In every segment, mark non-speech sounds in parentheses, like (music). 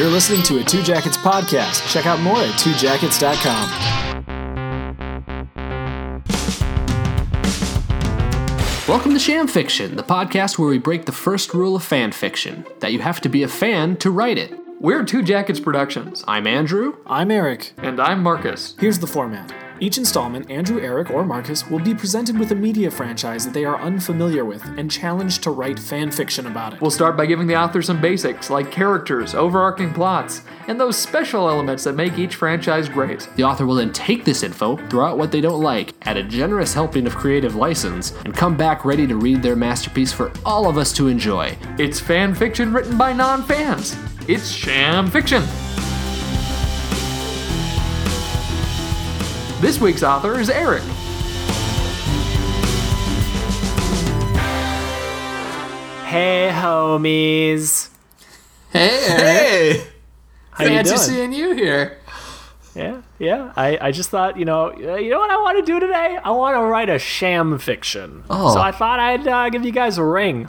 You're listening to a Two Jackets podcast. Check out more at twojackets.com. Welcome to Sham Fiction, the podcast where we break the first rule of fan fiction that you have to be a fan to write it. We're Two Jackets Productions. I'm Andrew. I'm Eric. And I'm Marcus. Here's the format. Each installment, Andrew, Eric, or Marcus will be presented with a media franchise that they are unfamiliar with and challenged to write fan fiction about it. We'll start by giving the author some basics, like characters, overarching plots, and those special elements that make each franchise great. The author will then take this info, throw out what they don't like, add a generous helping of creative license, and come back ready to read their masterpiece for all of us to enjoy. It's fan fiction written by non fans. It's sham fiction. This week's author is Eric. Hey, homies. Hey, Hey! How you fancy doing? seeing you here. Yeah, yeah. I, I just thought, you know, uh, you know what I want to do today? I want to write a sham fiction. Oh. So I thought I'd uh, give you guys a ring.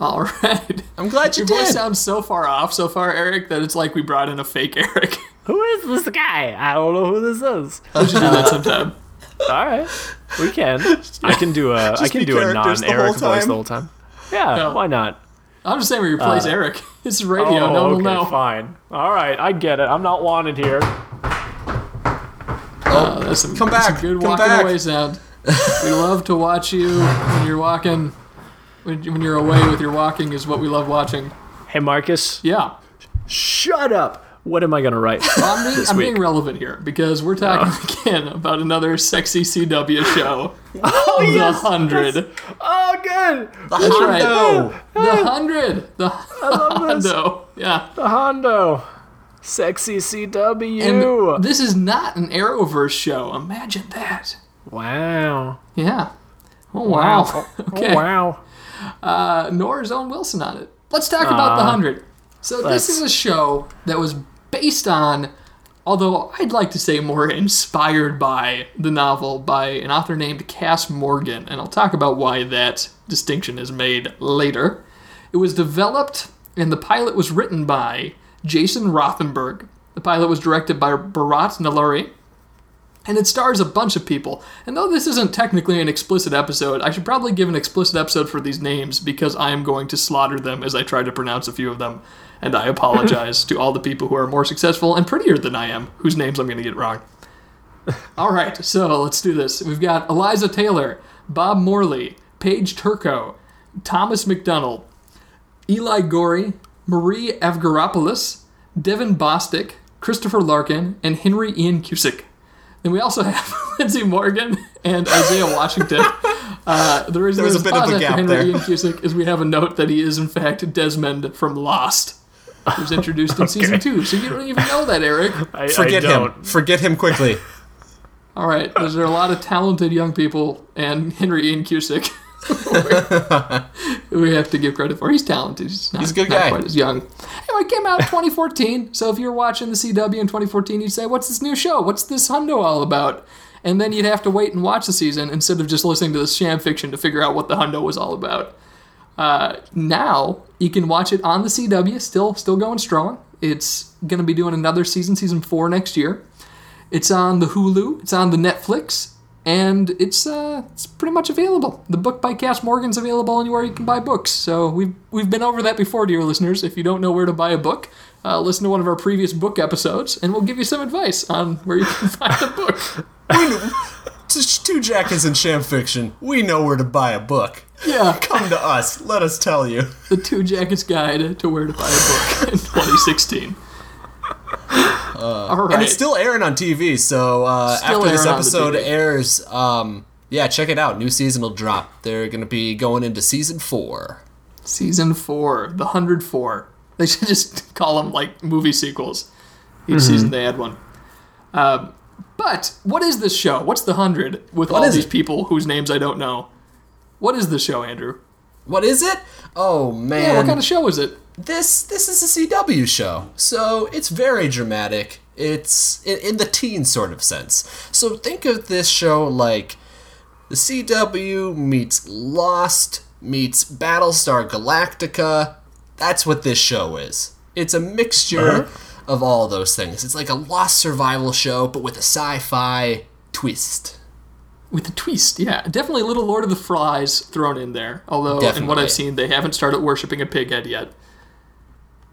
All right. I'm glad you Your voice sounds so far off so far, Eric, that it's like we brought in a fake Eric. (laughs) Who is this guy? I don't know who this is. We should do that sometime. All right, we can. I can do a. I can be do a characters the non-Eric whole voice time? the whole time. Yeah, Yeah. why not? I'm just saying we replace uh, Eric. (laughs) This is radio. oh, no one will okay, know. fine. All right, I get it. I'm not wanted here. Oh, oh that's some, Come that's back, some good come walking back. away sound. we love to watch you when you're walking. When, when you're away with your walking is what we love watching. Hey, Marcus. Yeah. Shut up. What am I gonna write? Well, I'm, being, This I'm week. being relevant here because we're oh. talking (laughs) again about another sexy CW show. (laughs) oh yeah. The yes. Hundred. Oh, good. That's right. Hondo. The Hundred. The love this. Hondo. Yeah. The Hondo. Sexy CW. And this is not an Arrowverse show. Imagine that. wow. Yeah. Oh wow. (laughs) Oh, okay. Oh, wow. Uh, Nora's own Wilson on it. Let's talk about the hundred. So Let's. this is a show that was based on, although I'd like to say more (laughs) inspired by the novel by an author named Kass Morgan, and I'll talk about why that distinction is made later. It was developed and the pilot was written by Jason Rothenberg. The pilot was directed by Bharat Nalluri, and it stars a bunch of people. And though this isn't technically an explicit episode, I should probably give an explicit episode for these names because I am going to slaughter them as I try to pronounce a few of them. And I apologize (laughs) to all the people who are more successful and prettier than I am, whose names I'm going to get wrong. (laughs) all right, so let's do this. We've got Eliza Taylor, Bob Morley, Paige Turco, Thomas McDonell, Eli Goree, Marie Avgeropoulos, Devon Bostick, Christopher Larkin, and Henry Ian Cusick. Then we also (laughs) have Lindsey Morgan and Isaiah Washington. (laughs) Uh, the reason There's there's a bit of a after gap Henry there. Ian Cusick is we have a note that he is in fact Desmond from Lost, who's introduced in (laughs) season two. So you don't even know that, Eric. I, Forget I him. Forget him quickly. All right, there's there are a lot of talented young people, and Henry Ian Cusick. (laughs) we have to give credit for. He's talented. He's, not, He's a good guy. quite as young. Anyway, it came out in 2014. (laughs) So if you're watching the CW in 2014, you'd say, "What's this new show? What's this Hundo all about?" And then you'd have to wait and watch the season instead of just listening to the sham fiction to figure out what the Hundo was all about. Uh, now you can watch it on the CW, still still going strong. It's going to be doing another season, season four next year. It's on the Hulu. It's on the Netflix, and it's uh, it's pretty much available. The book by Kass Morgan's available anywhere you can buy books. So we've we've been over that before, dear listeners. If you don't know where to buy a book, uh, listen to one of our previous book episodes, and we'll give you some advice on where you can (laughs) find a book. Two jackets and sham fiction. We know where to buy a book. Yeah, (laughs) Come to us. Let us tell you. the Two Jackets Guide to Where to Buy a Book in 2016. (laughs) All right. And it's still airing on TV, so uh, after this airing on the episode airs, um, yeah, check it out. New season will drop. They're going to be going into season four. Season four, the hundred four. (laughs) They should just call them like movie sequels. Each season they add one. Um, but what is this show? What's the hundred with all these it? people whose names I don't know? What is the show, Andrew? What is it? Oh man, Yeah, what kind of show is it? This this is a CW show, so it's very dramatic. It's in, in the teen sort of sense. So think of this show like the CW meets Lost meets Battlestar Galactica. That's what this show is. It's a mixture uh-huh. of all those things. It's like a lost survival show, but with a sci-fi twist. With a twist, yeah. Definitely a little Lord of the Flies thrown in there. Although, in what I've seen, they haven't started worshipping a pig head yet.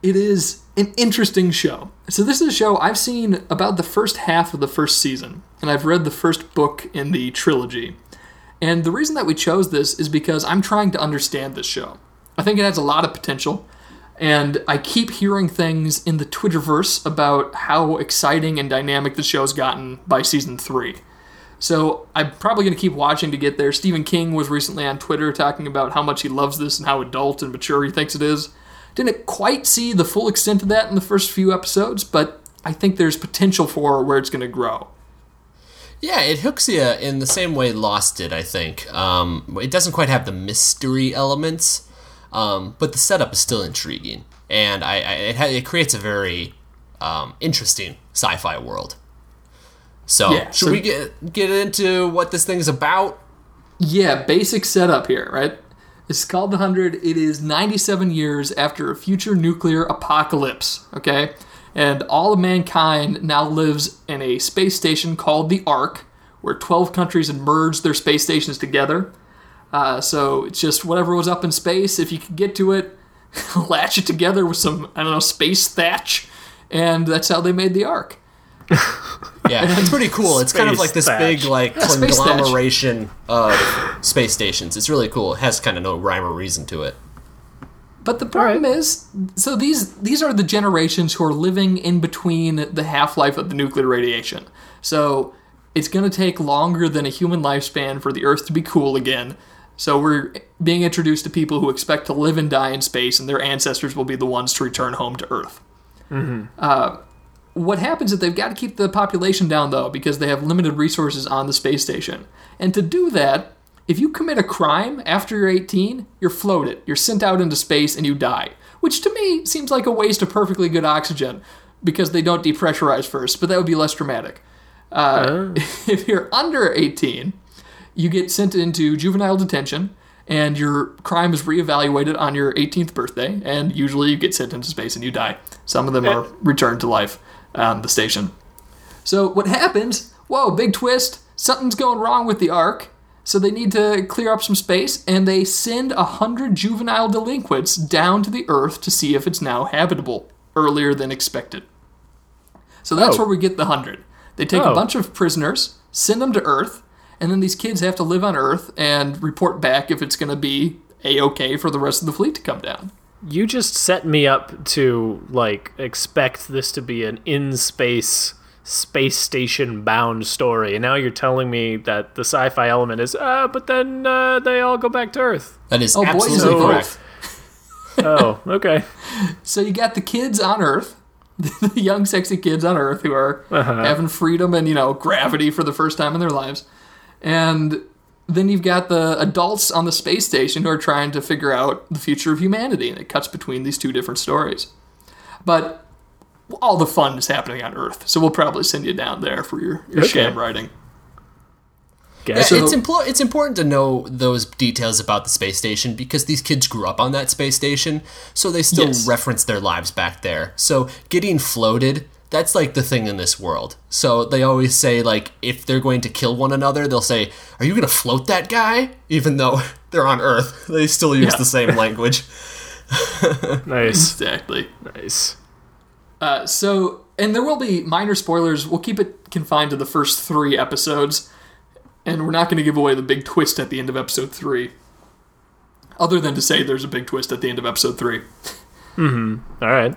It is an interesting show. So, this is a show I've seen about the first half of the first season, and I've read the first book in the trilogy. And the reason that we chose this is because I'm trying to understand this show. I think it has a lot of potential, and I keep hearing things in the Twitterverse about how exciting and dynamic the show's gotten by season three. So I'm probably going to keep watching to get there. Stephen King was recently on Twitter talking about how much he loves this and how adult and mature he thinks it is. Didn't quite see the full extent of that in the first few episodes, but I think there's potential for where it's going to grow. Yeah, it hooks you in the same way Lost did, I think. Um, it doesn't quite have the mystery elements, um, but the setup is still intriguing, and I, I it, ha- it creates a very um, interesting sci-fi world. So, Yeah, should so- we get get into what this thing is about? Yeah, basic setup here, right? It's called the 100. It is 97 years after a future nuclear apocalypse, okay? And all of mankind now lives in a space station called the Ark, where 12 countries had merged their space stations together. Uh, so it's just whatever was up in space, if you could get to it, (laughs) latch it together with some, I don't know, space thatch, and that's how they made the Ark. Yeah, it's pretty cool. It's kind of like this thatch. big like space thatch. conglomeration of space stations. It's really cool. It has kind of no rhyme or reason to it. But the problem is, so these these are the generations who are living in between the half life of the nuclear radiation. So it's going to take longer than a human lifespan for the Earth to be cool again. So we're being introduced to people who expect to live and die in space, and their ancestors will be the ones to return home to Earth. Uh, what happens is they've got to keep the population down though because they have limited resources on the space station. And to do that, if you commit a crime after you're 18, you're floated. You're sent out into space and you die. Which to me seems like a waste of perfectly good oxygen because they don't depressurize first, but that would be less dramatic. Uh, (laughs) if you're under 18, you get sent into juvenile detention and your crime is reevaluated on your 18th birthday and usually you get sent into space and you die some of them are returned to life on the station. So what happens whoa big twist something's going wrong with the ark. So they need to clear up some space and they send a hundred juvenile delinquents down to the earth to see if it's now habitable earlier than expected. So that's Oh. where we get the hundred. They take a Oh. bunch of prisoners send them to earth and then these kids have to live on earth and report back if it's going to be a-okay for the rest of the fleet to come down You just set me up to like expect this to be an in space space station bound story, and now you're telling me that the sci-fi element is, uh, but then uh, they all go back to Earth. That is oh boys absolutely and correct. Oh, okay. (laughs) So you got the kids on Earth, (laughs) the young, sexy kids on Earth who are having freedom and you know gravity for the first time in their lives, and then you've got the adults on the space station who are trying to figure out the future of humanity, and it cuts between these two different stories. But all the fun is happening on Earth, so we'll probably send you down there for your, your Okay. sham writing. Yeah, Gotcha. it's, implo- it's important to know those details about the space station because these kids grew up on that space station, so they still Yes. reference their lives back there. So getting floated, that's like the thing in this world. So they always say, like, if they're going to kill one another, they'll say, Are you going to float that guy? Even though (laughs) they're on Earth, they still use Yeah. the same language. (laughs) nice, Exactly. nice. Uh, so, and there will be minor spoilers. We'll keep it confined to the first three episodes, and we're not going to give away the big twist at the end of episode three. Other than to say there's a big twist at the end of episode three. Mm-hmm. All right.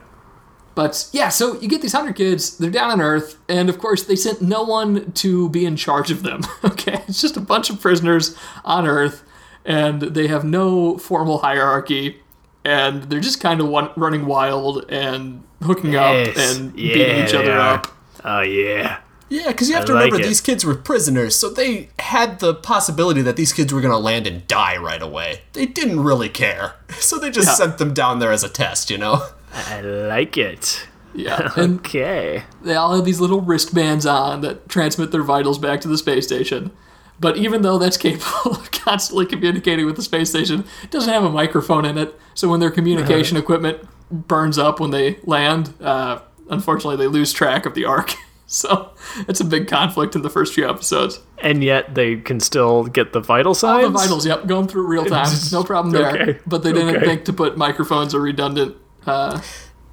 But yeah, so you get these hundred kids, they're down on Earth, and of course they sent no one to be in charge of them. (laughs) Okay, it's just a bunch of prisoners on Earth, and they have no formal hierarchy, and they're just kind of running wild and hooking up and Yeah, beating each other are. up. Oh yeah. Yeah, because you have I to like remember it. these kids were prisoners, so they had the possibility that these kids were going to land and die right away. They didn't really care, (laughs) so they just Yeah. sent them down there as a test, you know? I like it. Yeah, (laughs) Okay. they all have these little wristbands on that transmit their vitals back to the space station. But even though that's capable of (laughs) constantly communicating with the space station, it doesn't have a microphone in it. So when their communication equipment burns up when they land. Uh, unfortunately, they lose track of the ark. (laughs) So it's a big conflict in the first few episodes. And yet they can still get the vital signs? All the vitals, yep, going through real time. No problem there. Okay. But they didn't Okay. think to put microphones or redundant uh,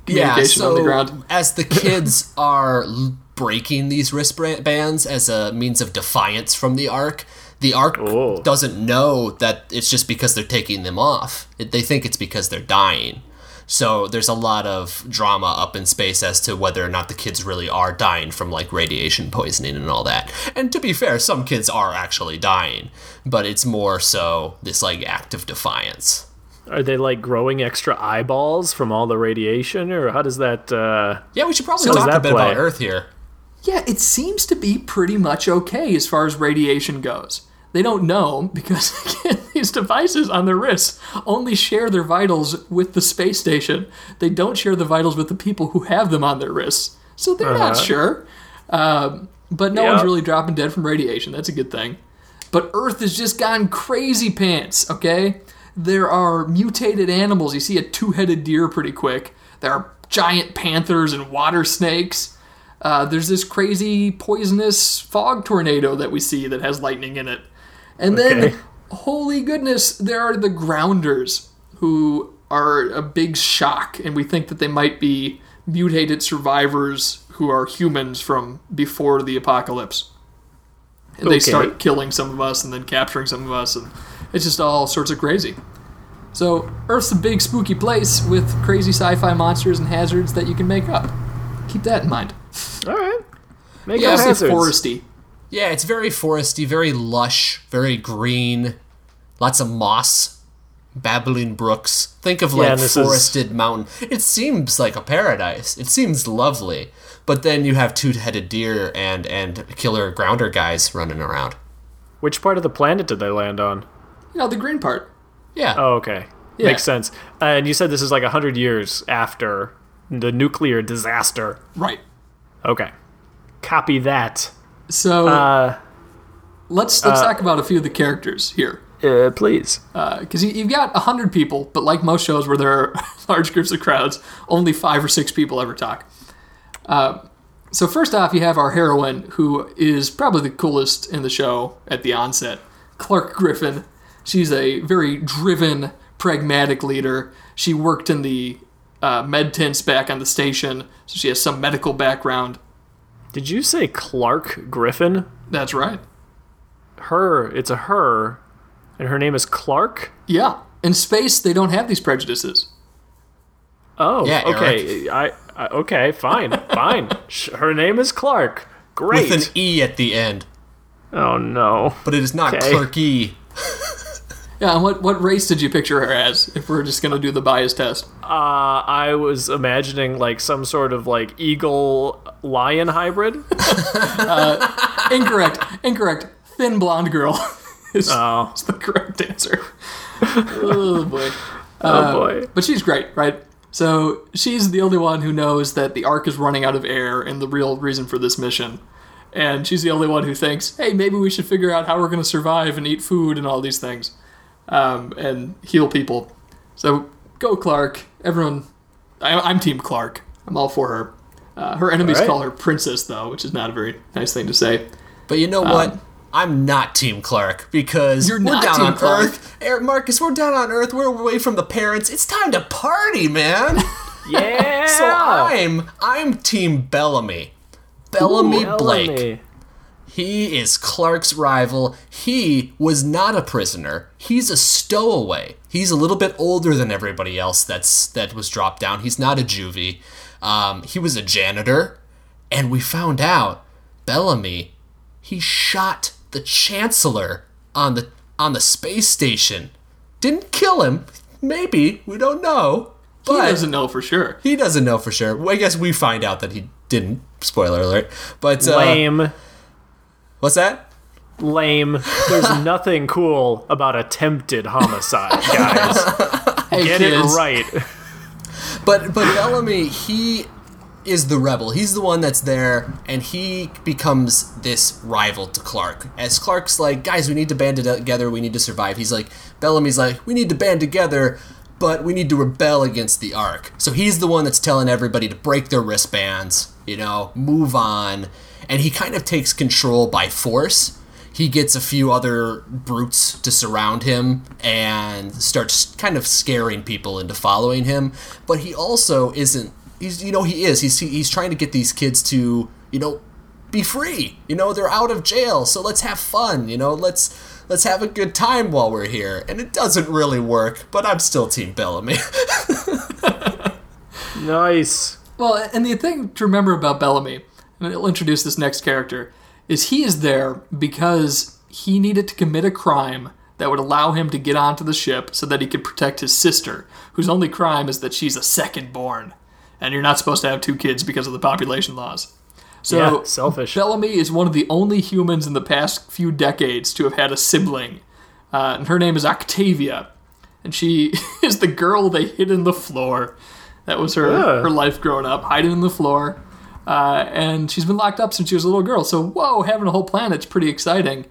yeah, so on the ground. as the kids (laughs) are breaking these wristbands as a means of defiance from the Ark, the Ark Oh. doesn't know that it's just because they're taking them off. It, they think it's because they're dying. So there's a lot of drama up in space as to whether or not the kids really are dying from like radiation poisoning and all that. And to be fair, some kids are actually dying, but it's more so this like act of defiance. Are they like growing extra eyeballs from all the radiation, or how does that? Uh... Yeah, we should probably So does talk a that bit about? Earth here. Yeah, it seems to be pretty much okay as far as radiation goes. They don't know because (laughs) again, these devices on their wrists only share their vitals with the space station. They don't share the vitals with the people who have them on their wrists. So they're not Uh-huh. sure. Um, but no Yeah. one's really dropping dead from radiation. That's a good thing. But Earth has just gone crazy pants, okay? There are mutated animals. You see a two headed deer pretty quick. There are giant panthers and water snakes. Uh, there's this crazy poisonous fog tornado that we see that has lightning in it. And then, Okay. holy goodness, there are the grounders who are a big shock, and we think that they might be mutated survivors who are humans from before the apocalypse. And they start killing some of us and then capturing some of us, and it's just all sorts of crazy. So, Earth's a big spooky place with crazy sci fi monsters and hazards that you can make up. Keep that in mind. All right, make Yeah, up It's hazards. foresty. Yeah, it's very foresty, very lush, very green, lots of moss, babbling brooks. Think of Yeah, like and this is- forested mountain. It seems like a paradise. It seems lovely. But then you have two-headed deer and and killer grounder guys running around. Which part of the planet did they land on? You know, the green part. Yeah. Oh, okay, Yeah. makes sense. and you said this is like hundred years after the nuclear disaster. Right. Okay, copy that. So, Uh, let's let's talk about a few of the characters here. uh please. because you, you've got 100 people but like most shows where there are (laughs) large groups of crowds only five or six people ever talk uh, so first off you have our heroine who is probably the coolest in the show at the onset clarke griffin she's a very driven pragmatic leader she worked in the uh, med tents back on the station so she has some medical background Did you say Clarke Griffin? that's right Her, it's a her, and her name is Clarke. yeah in space they don't have these prejudices Oh, Yeah, okay. I, I okay, fine, (laughs) fine. Her name is Clarke. Great. With an E at the end. oh no. But it is not Okay. Clarky. (laughs) yeah and what, what race did you picture her as if we're just going to do the bias test Uh, I was imagining like some sort of like eagle lion hybrid. (laughs) Incorrect. Incorrect. Thin blonde girl (laughs) is, Oh. is the correct answer. (laughs) oh boy. Oh boy. But she's great, right? So she's the only one who knows that the Ark is running out of air and the real reason for this mission. And she's the only one who thinks, hey, maybe we should figure out how we're going to survive and eat food and all these things um, and heal people. So go, Clarke. Everyone, I, I'm Team Clarke. I'm all for her. Uh, her enemies All right. call her Princess, though, which is not a very nice thing to say. But you know what? I'm not Team Clarke because You're we're not down Team on Clarke? Earth. Eric Marcus, we're down on Earth. We're away from the parents. It's time to party, man. (laughs) Yeah. so I'm I'm Team Bellamy. Bellamy Blake. Bellamy. He is Clarke's rival. He was not a prisoner. He's a stowaway. He's a little bit older than everybody else that's that was dropped down. He's not a juvie. Um, he was a janitor, and we found out Bellamy he shot the chancellor on the on the space station. Didn't kill him. Maybe we don't know. He But doesn't know for sure. he doesn't know for sure. Well, I guess we find out that he didn't. Spoiler alert. But uh, Lame. What's that? Lame. There's (laughs) nothing cool about attempted homicide, guys. (laughs) Hey, Get kids. it right. But but Bellamy, he is the rebel. He's the one that's there, and he becomes this rival to Clarke. As Clarke's like, guys, we need to band together. We need to survive. He's like, Bellamy's like, we need to band together. but we need to rebel against the Ark. So he's the one that's telling everybody to break their wristbands, you know, move on. And he kind of takes control by force. He gets a few other brutes to surround him and starts kind of scaring people into following him. But he also isn't, he's, you know, he is. He's, he's trying to get these kids to, you know, be free. You know, they're out of jail, so let's have fun. You know, let's let's have a good time while we're here. And it doesn't really work, but I'm still Team Bellamy. (laughs) Nice. Well, and the thing to remember about Bellamy, and it'll introduce this next character, is he is there because he needed to commit a crime that would allow him to get onto the ship so that he could protect his sister, whose only crime is that she's a second born. And you're not supposed to have two kids because of the population laws. So Yeah, selfish. Bellamy is one of the only humans in the past few decades to have had a sibling. Uh, and her name is Octavia. And she (laughs) is the girl they hid in the floor. That was her, Yeah. her life growing up, hiding in the floor. Uh, and she's been locked up since she was a little girl. So, whoa, having a whole planet's pretty exciting.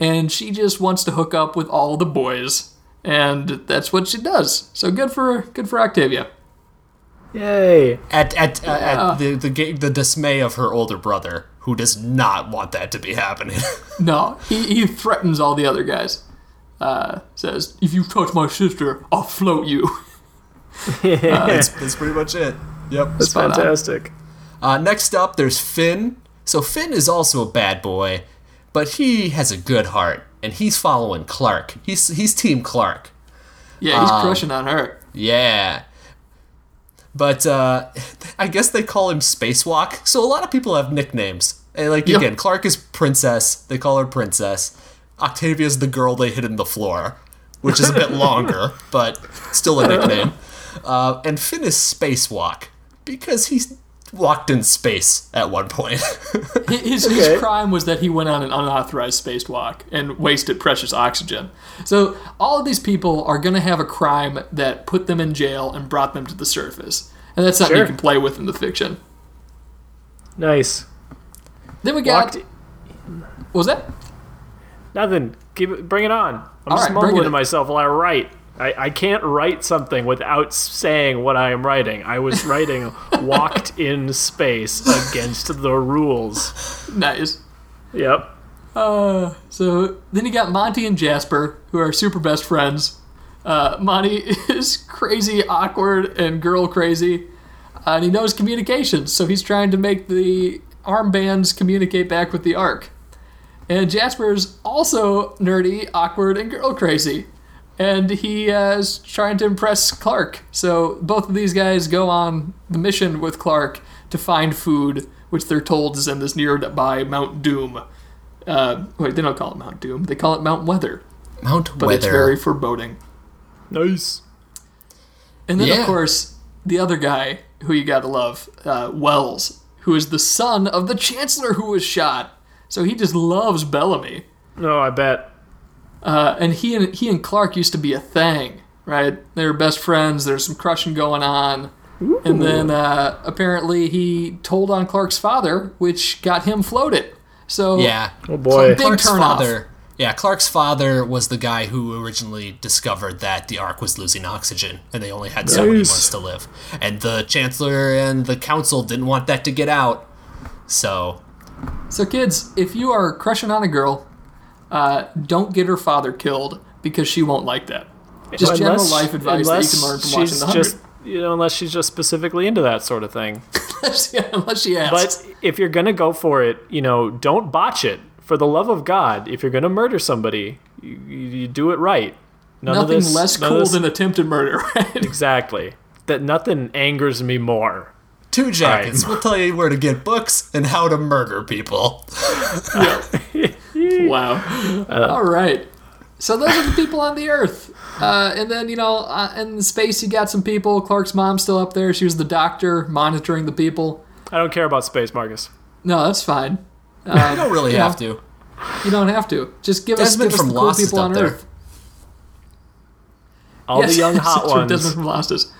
And she just wants to hook up with all the boys. And that's what she does. So good for good for Octavia. Yay. at at, uh, at the, the the dismay of her older brother, who does not want that to be happening. (laughs) No, he, he threatens all the other guys. Uh, says, if you touch my sister, I'll float you. (laughs) (laughs) that's, that's pretty much it. Yep. That's fantastic. on. Uh, next up, there's Finn. So Finn is also a bad boy, but he has a good heart, and he's following Clarke. He's he's Team Clarke. Yeah, he's crushing on her. Yeah. But uh, (laughs) I guess they call him Spacewalk. So a lot of people have nicknames. And like Yep. again, Clarke is Princess. They call her Princess. Octavia's the girl they hid in the floor, which is a bit (laughs) longer, but still a nickname. (laughs) Uh, and Finn is Spacewalk because he's walked in space at one point. (laughs) His, Okay. his crime was that he went on an unauthorized spacewalk and wasted precious oxygen. So all of these people are going to have a crime that put them in jail and brought them to the surface. And that's something you can play with in the fiction. Nice. Then we got. Walked- What was that? Nothing. Keep it. Bring it on. I'm All just right, mumbling it. to myself while I write. I, I can't write something without saying what I am writing. I was writing (laughs) walked in space against the rules. Nice. Yep. Uh, so then you got Monty and Jasper, who are super best friends. Uh, Monty (laughs) is crazy, awkward, and girl crazy, uh, and he knows communications, so he's trying to make the armbands communicate back with the Ark. And Jasper's also nerdy, awkward, and girl crazy, and he uh, is trying to impress Clarke. So both of these guys go on the mission with Clarke to find food, which they're told is in this nearby Mount Doom. Uh, wait, they don't call it Mount Doom. They call it Mount Weather, Mount but Weather. But it's very foreboding. Nice. And then, Yeah. of course, the other guy who you gotta love, uh, Wells, who is the son of the Chancellor who was shot. So he just loves Bellamy. No, I bet. Uh, and he and he and Clarke used to be a thing, right? They were best friends. There's some crushing going on. And then uh, apparently he told on Clarke's father, which got him floated. So yeah. Oh boy. Big Clarke's turn off. father. Yeah, Clarke's father was the guy who originally discovered that the Ark was losing oxygen, and they only had so many months to live. And the Chancellor and the Council didn't want that to get out, so So, kids, if you are crushing on a girl, uh, don't get her father killed because she won't like that. Just general Unless- life advice that you can learn from watching she's The Hundred. just, you know, unless she's just specifically into that sort of thing. (laughs) yeah, unless she asks. But if you're gonna go for it, you know, don't botch it. For the love of God, if you're gonna murder somebody, you, you, you do it right. None Nothing this- less cool this- than attempted murder, (laughs) right? exactly. That nothing angers me more. two jackets. We'll tell you where to get books and how to murder people. (laughs) wow. (laughs) All right. So those are the people on the Earth. Uh, and then, you know, uh, in space, you got some people. Clarke's mom's still up there. She was the doctor monitoring the people. I don't care about space, Marcus. No, that's fine. (laughs) You don't really you have know, to. You don't have to. Just give us, Desmond give us the cool Lost people up on there. Earth. All Yes, the young (laughs) hot ones. Desmond from Lost is.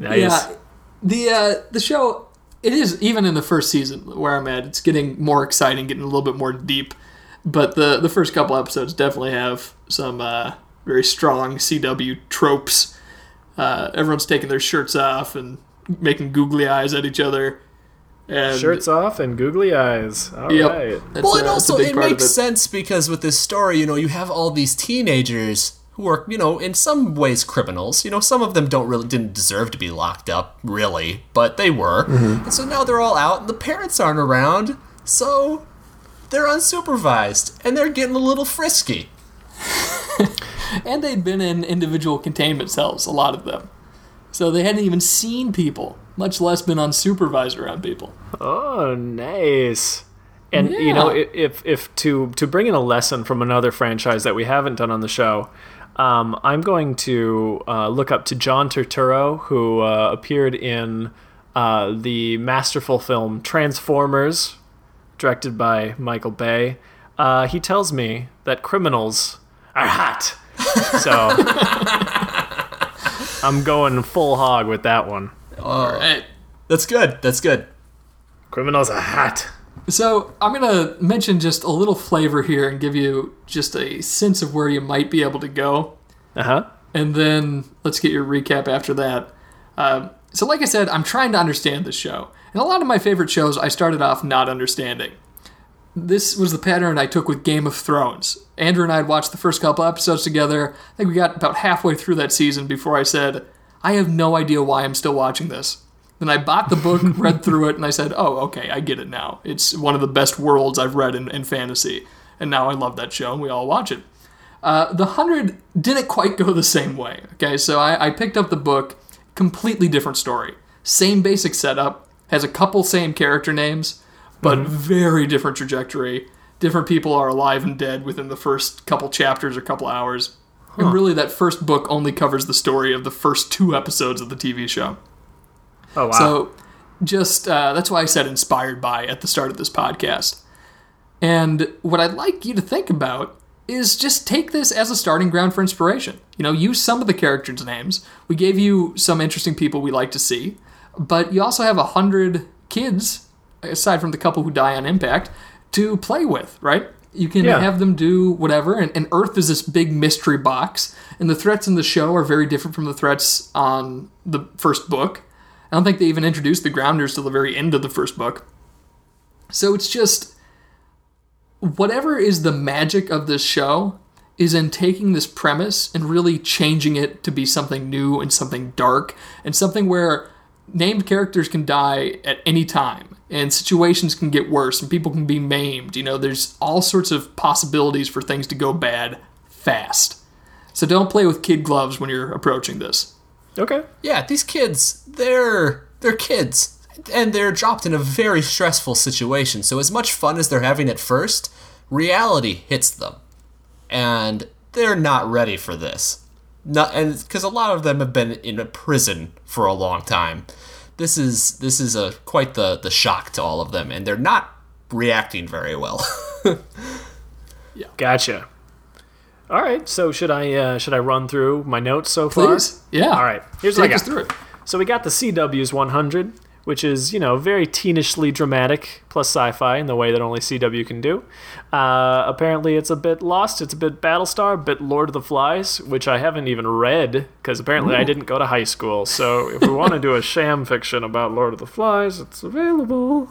Nice. Yeah, the uh, the show it is even in the first season where I'm at. It's getting more exciting, getting a little bit more deep. But the the first couple episodes definitely have some uh, very strong CW tropes. Uh, everyone's taking their shirts off and making googly eyes at each other. And Shirts off and googly eyes. All right. Yep. That's well, a- and that's a also it part of makes sense because with this story, you know, you have all these teenagers who are, you know, in some ways criminals. You know, some of them don't really didn't deserve to be locked up, really, but they were. Mm-hmm. And so now they're all out, and the parents aren't around, so they're unsupervised, and they're getting a little frisky. (laughs) And they'd been in individual containment cells, a lot of them. So they hadn't even seen people, much less been unsupervised around people. Oh, nice. And you know, Yeah. if if to to bring in a lesson from another franchise that we haven't done on the show, um, I'm going to uh, look up to John Turturro, who uh, appeared in uh, the masterful film Transformers, directed by Michael Bay. Uh, he tells me that criminals are hot, so (laughs) I'm going full hog with that one. All right. That's good. That's good. Criminals are hot. So I'm gonna mention just a little flavor here and give you just a sense of where you might be able to go, Uh huh. and then let's get your recap after that. Um, so, like I said, I'm trying to understand the show, and a lot of my favorite shows I started off not understanding. This was the pattern I took with Game of Thrones. Andrew and I had watched the first couple episodes together. I think we got about halfway through that season before I said, I have no idea why I'm still watching this. Then I bought the book, (laughs) read through it, and I said, oh, okay, I get it now. It's one of the best worlds I've read in, in fantasy. And now I love that show, and we all watch it. Uh, the Hundred didn't quite go the same way. Okay, so I, I picked up the book, completely different story. Same basic setup, has a couple same character names, but very different trajectory. Different people are alive and dead within the first couple chapters or couple hours. And really, that first book only covers the story of the first two episodes of the TV show. Oh wow. So, just uh, that's why I said inspired by at the start of this podcast. And what I'd like you to think about is just take this as a starting ground for inspiration. You know, use some of the characters' names. We gave you some interesting people we like to see, but you also have a hundred kids, aside from the couple who die on impact, to play with, right? You can Yeah. have them do whatever, and, and Earth is this big mystery box, and the threats in the show are very different from the threats on the first book. I don't think they even introduced the Grounders till the very end of the first book. So it's just whatever is the magic of this show is in taking this premise and really changing it to be something new and something dark and something where named characters can die at any time and situations can get worse and people can be maimed. You know, there's all sorts of possibilities for things to go bad fast. So don't play with kid gloves when you're approaching this. okay. Yeah, these kids, they're they're kids. And they're dropped in a very stressful situation. So as much fun as they're having at first, reality hits them. And they're not ready for this. Not and because a lot of them have been in a prison for a long time. This is this is a quite the the shock to all of them and they're not reacting very well. (laughs) yeah. Gotcha. All right. So should I uh, should I run through my notes so far? Yeah. All right. Here's what I Take us got. through it. So we got the CW's 100, which is you know very teenishly dramatic plus sci-fi in the way that only CW can do. Uh, apparently, it's a bit Lost, it's a bit Battlestar, a bit Lord of the Flies, which I haven't even read because apparently I didn't go to high school. So if we want to do a sham fiction about Lord of the Flies, it's available.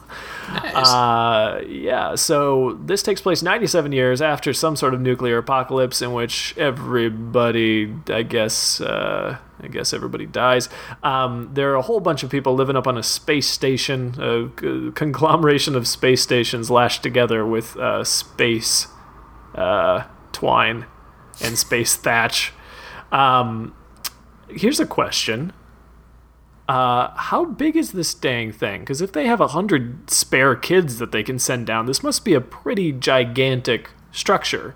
Uh, yeah, so this takes place 97 years after some sort of nuclear apocalypse in which everybody, I guess, uh, I guess everybody dies. Um, there are a whole bunch of people living up on a space station, a conglomeration of space stations lashed together with uh, space uh, twine and space thatch. Um, here's a question uh, how big is this dang thing? Because if they have a hundred spare kids that they can send down, this must be a pretty gigantic structure.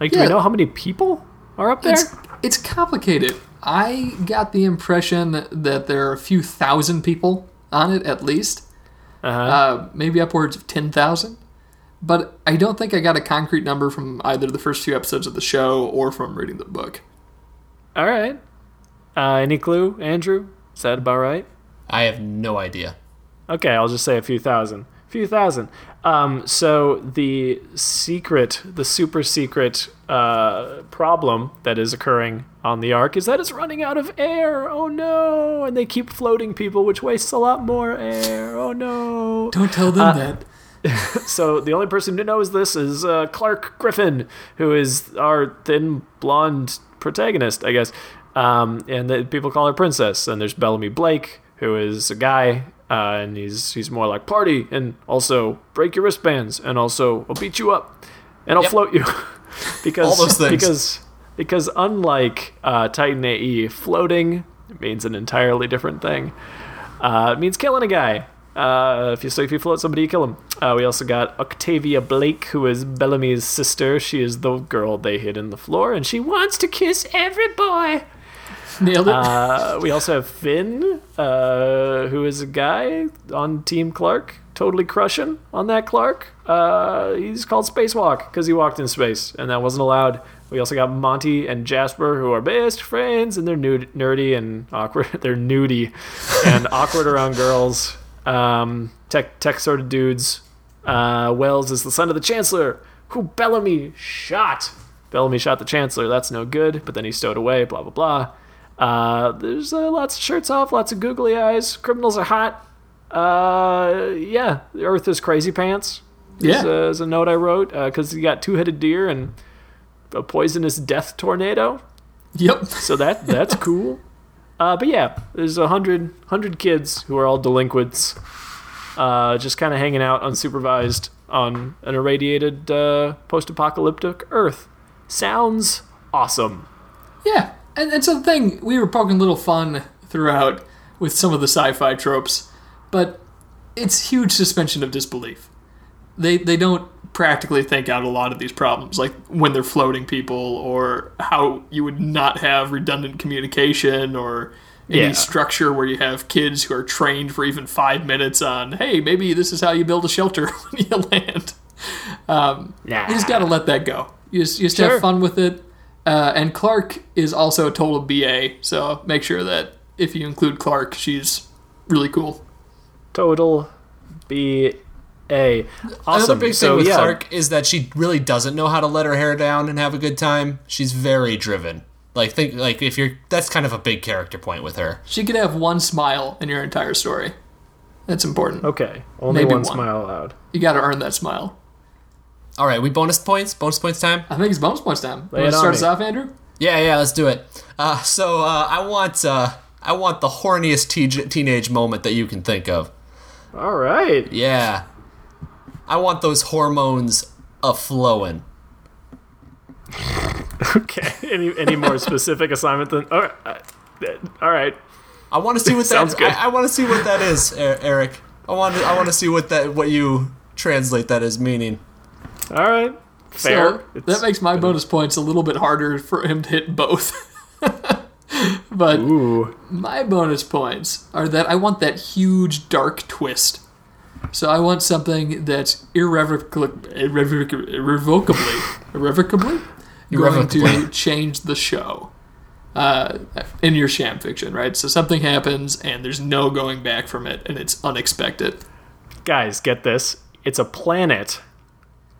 Like, do we know how many people are up there? It's, it's complicated. I got the impression that there are a few thousand people on it at least, Uh-huh. uh, maybe upwards of 10,000. But I don't think I got a concrete number from either the first few episodes of the show or from reading the book. All right. Uh, any clue, Andrew? Is that about right? I have no idea. Okay, I'll just say a few thousand. Few thousand. Um, so the secret, the super secret uh, problem that is occurring on the Ark is that it's running out of air. Oh no! And they keep floating people, which wastes a lot more air. Oh no! Don't tell them that. (laughs) So the only person who knows this is uh, Clarke Griffin, who is our thin blonde protagonist, I guess. Um, and the, people call her Princess. And there's Bellamy Blake, who is a guy, uh, and he's he's more like party, and also break your wristbands, and also I'll beat you up, and I'll Yep. float you, (laughs) because All those things. because because unlike uh, Titan AE, floating means an entirely different thing. Uh, it means killing a guy. Uh, if you so if you float somebody, you kill him. Uh, we also got Octavia Blake, who is Bellamy's sister. She is the girl they hid in the floor, and she wants to kiss every boy. Nailed it. Uh, we also have Finn, uh, who is a guy on Team Clarke, totally crushing on that Clarke. Uh, he's called Spacewalk because he walked in space, and that wasn't allowed. We also got Monty and Jasper, who are best friends, and they're nude, nerdy and awkward. (laughs) they're nudie and awkward around girls. Um, tech, tech sort of dudes. Uh, Wells is the son of the Chancellor, who Bellamy shot. Bellamy shot the Chancellor. That's no good. But then he stowed away. Blah blah blah. Uh, there's uh, lots of shirts off, lots of googly eyes. Criminals are hot. Uh, yeah, the Earth is crazy pants. Is, Yeah. uh, is a note I wrote because you got two-headed deer and a poisonous death tornado. yep. So that that's (laughs) cool. Uh, but yeah, there's a hundred hundred kids who are all delinquents, uh, just kind of hanging out unsupervised on an irradiated uh, post-apocalyptic Earth. Sounds awesome. Yeah, and, and so the thing, we were poking a little fun throughout with some of the sci-fi tropes, but it's huge suspension of disbelief. They they don't practically think out a lot of these problems, like when they're floating people, or how you would not have redundant communication, or any Yeah. structure where you have kids who are trained for even five minutes on, hey, maybe this is how you build a shelter (laughs) when you land. Um, Nah. You just got to let that go. You just, you just Sure. have fun with it. Uh, and Clarke is also a total BA, so make sure that if you include Clarke, she's really cool. Total B A. Awesome. Another big thing so, with yeah, Clarke is that she really doesn't know how to let her hair down and have a good time. She's very driven. Like think like if you're that's kind of a big character point with her. She could have one smile in your entire story. That's important. Okay, only Maybe one, one. smile allowed. You got to earn that smile. All right, we bonus points. Bonus points time. I think it's bonus points time. Lay You it want to start me. us off, Andrew? Yeah, yeah, let's do it. Uh, so uh, I want uh, I want the horniest te- teenage moment that you can think of. All right. Yeah, I want those hormones a flowing. (laughs) Okay. Any any more specific assignment than? All right. uh, All right. I want to see what that. Sounds good. I, I want to see what that is, Er- Eric. I want to. I want to see what that. What you translate that as meaning. All right. Fair. So that makes my bonus points a little bit harder for him to hit both. (laughs) but Ooh. my bonus points are that I want that huge dark twist. So I want something that's irrevocably, irrevoc- irrevocably, (laughs) irrevocably going to change the show. Uh, in your sham fiction, right? So something happens and there's no going back from it, and it's unexpected. Guys, get this. It's a planet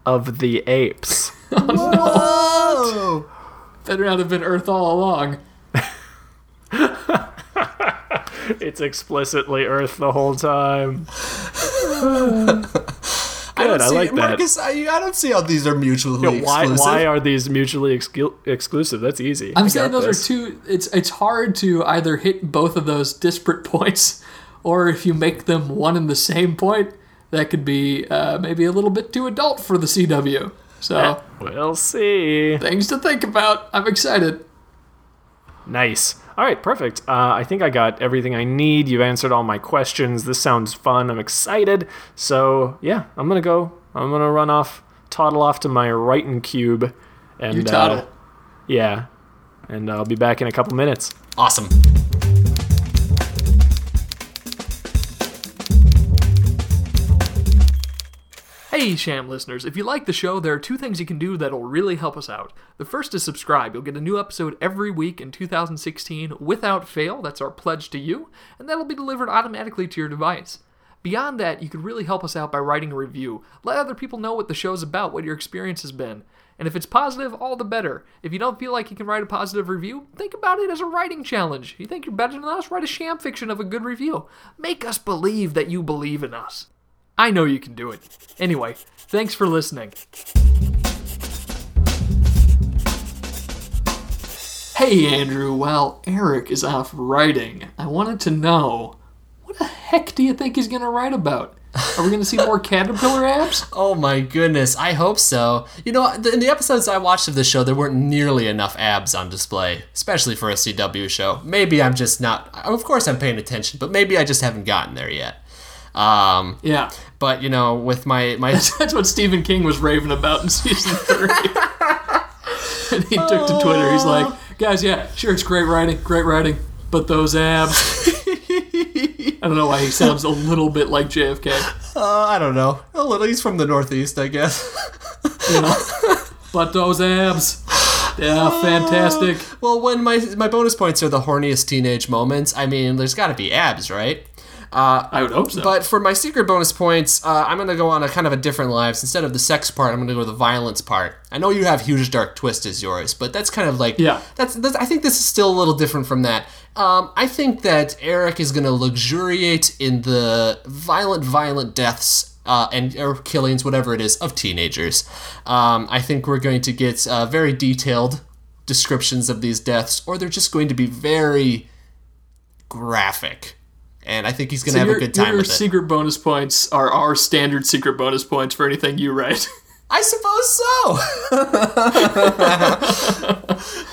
of the apes. Whoa! Better not have been Earth all along. (laughs) It's explicitly Earth the whole time. (laughs) I don't Good, I see, like that. Marcus, I, I don't see how these are mutually Yeah, why exclusive. why are these mutually exclu- exclusive? That's easy. I'm I saying those this. are two. It's it's hard to either hit both of those disparate (laughs) points, or if you make them one and the same point, that could be uh, maybe a little bit too adult for the CW. So We'll see. things to think about. I'm excited. Nice. All right, perfect. Uh, I think I got everything I need. You've answered all my questions. This sounds fun. I'm excited. So yeah, I'm gonna go. I'm gonna run off, toddle off to my writing cube, and You toddle. Uh, yeah, and I'll be back in a couple minutes. Awesome. Hey, Sham listeners, if you like the show, there are two things you can do that'll really help us out. The first is subscribe. You'll get a new episode every week in 2016 without fail. That's our pledge to you, and that'll be delivered automatically to your device. Beyond that, you could really help us out by writing a review. Let other people know what the show's about, what your experience has been. And if it's positive, all the better. If you don't feel like you can write a positive review, think about it as a writing challenge. You think you're better than us? Write a sham fiction of a good review. Make us believe that you believe in us. I know you can do it. Anyway, thanks for listening. Hey, Andrew. While Eric is off writing, I wanted to know what the heck do you think he's going to write about? Are we going to see more (laughs) caterpillar abs? Oh my goodness, I hope so. You know, in the episodes I watched of the show, there weren't nearly enough abs on display, especially for a CW show. Maybe I'm just not. Of course, I'm paying attention, but maybe I just haven't gotten there yet. Um, Yeah. but you know, with my my (laughs) That's what Stephen King was raving about in season three. (laughs) and he took to Twitter. He's like, guys, yeah, sure, it's great writing, great writing, but those abs. (laughs) I don't know why he sounds a little bit like JFK. uh, I don't know, a little. He's from the Northeast, I guess. You know? but those abs. Yeah, fantastic. well, when my my bonus points are the horniest teenage moments, I mean, there's got to be abs, right? I would hope so. But for my secret bonus points, uh, I'm going to go on a kind of a different lives. Instead of the sex part, I'm going to go to the violence part. I know you have huge dark twist as yours, but that's kind of like Yeah. That's, that's I think this is still a little different from that. Um, I think that Eric is going to luxuriate in the violent, violent deaths uh, and or killings, whatever it is, of teenagers. Um, I think we're going to get uh, very detailed descriptions of these deaths, or they're just going to be very graphic. And I think he's going to have your, a good time your with it. secret bonus points are our standard secret bonus points for anything you write. (laughs) I suppose so. (laughs)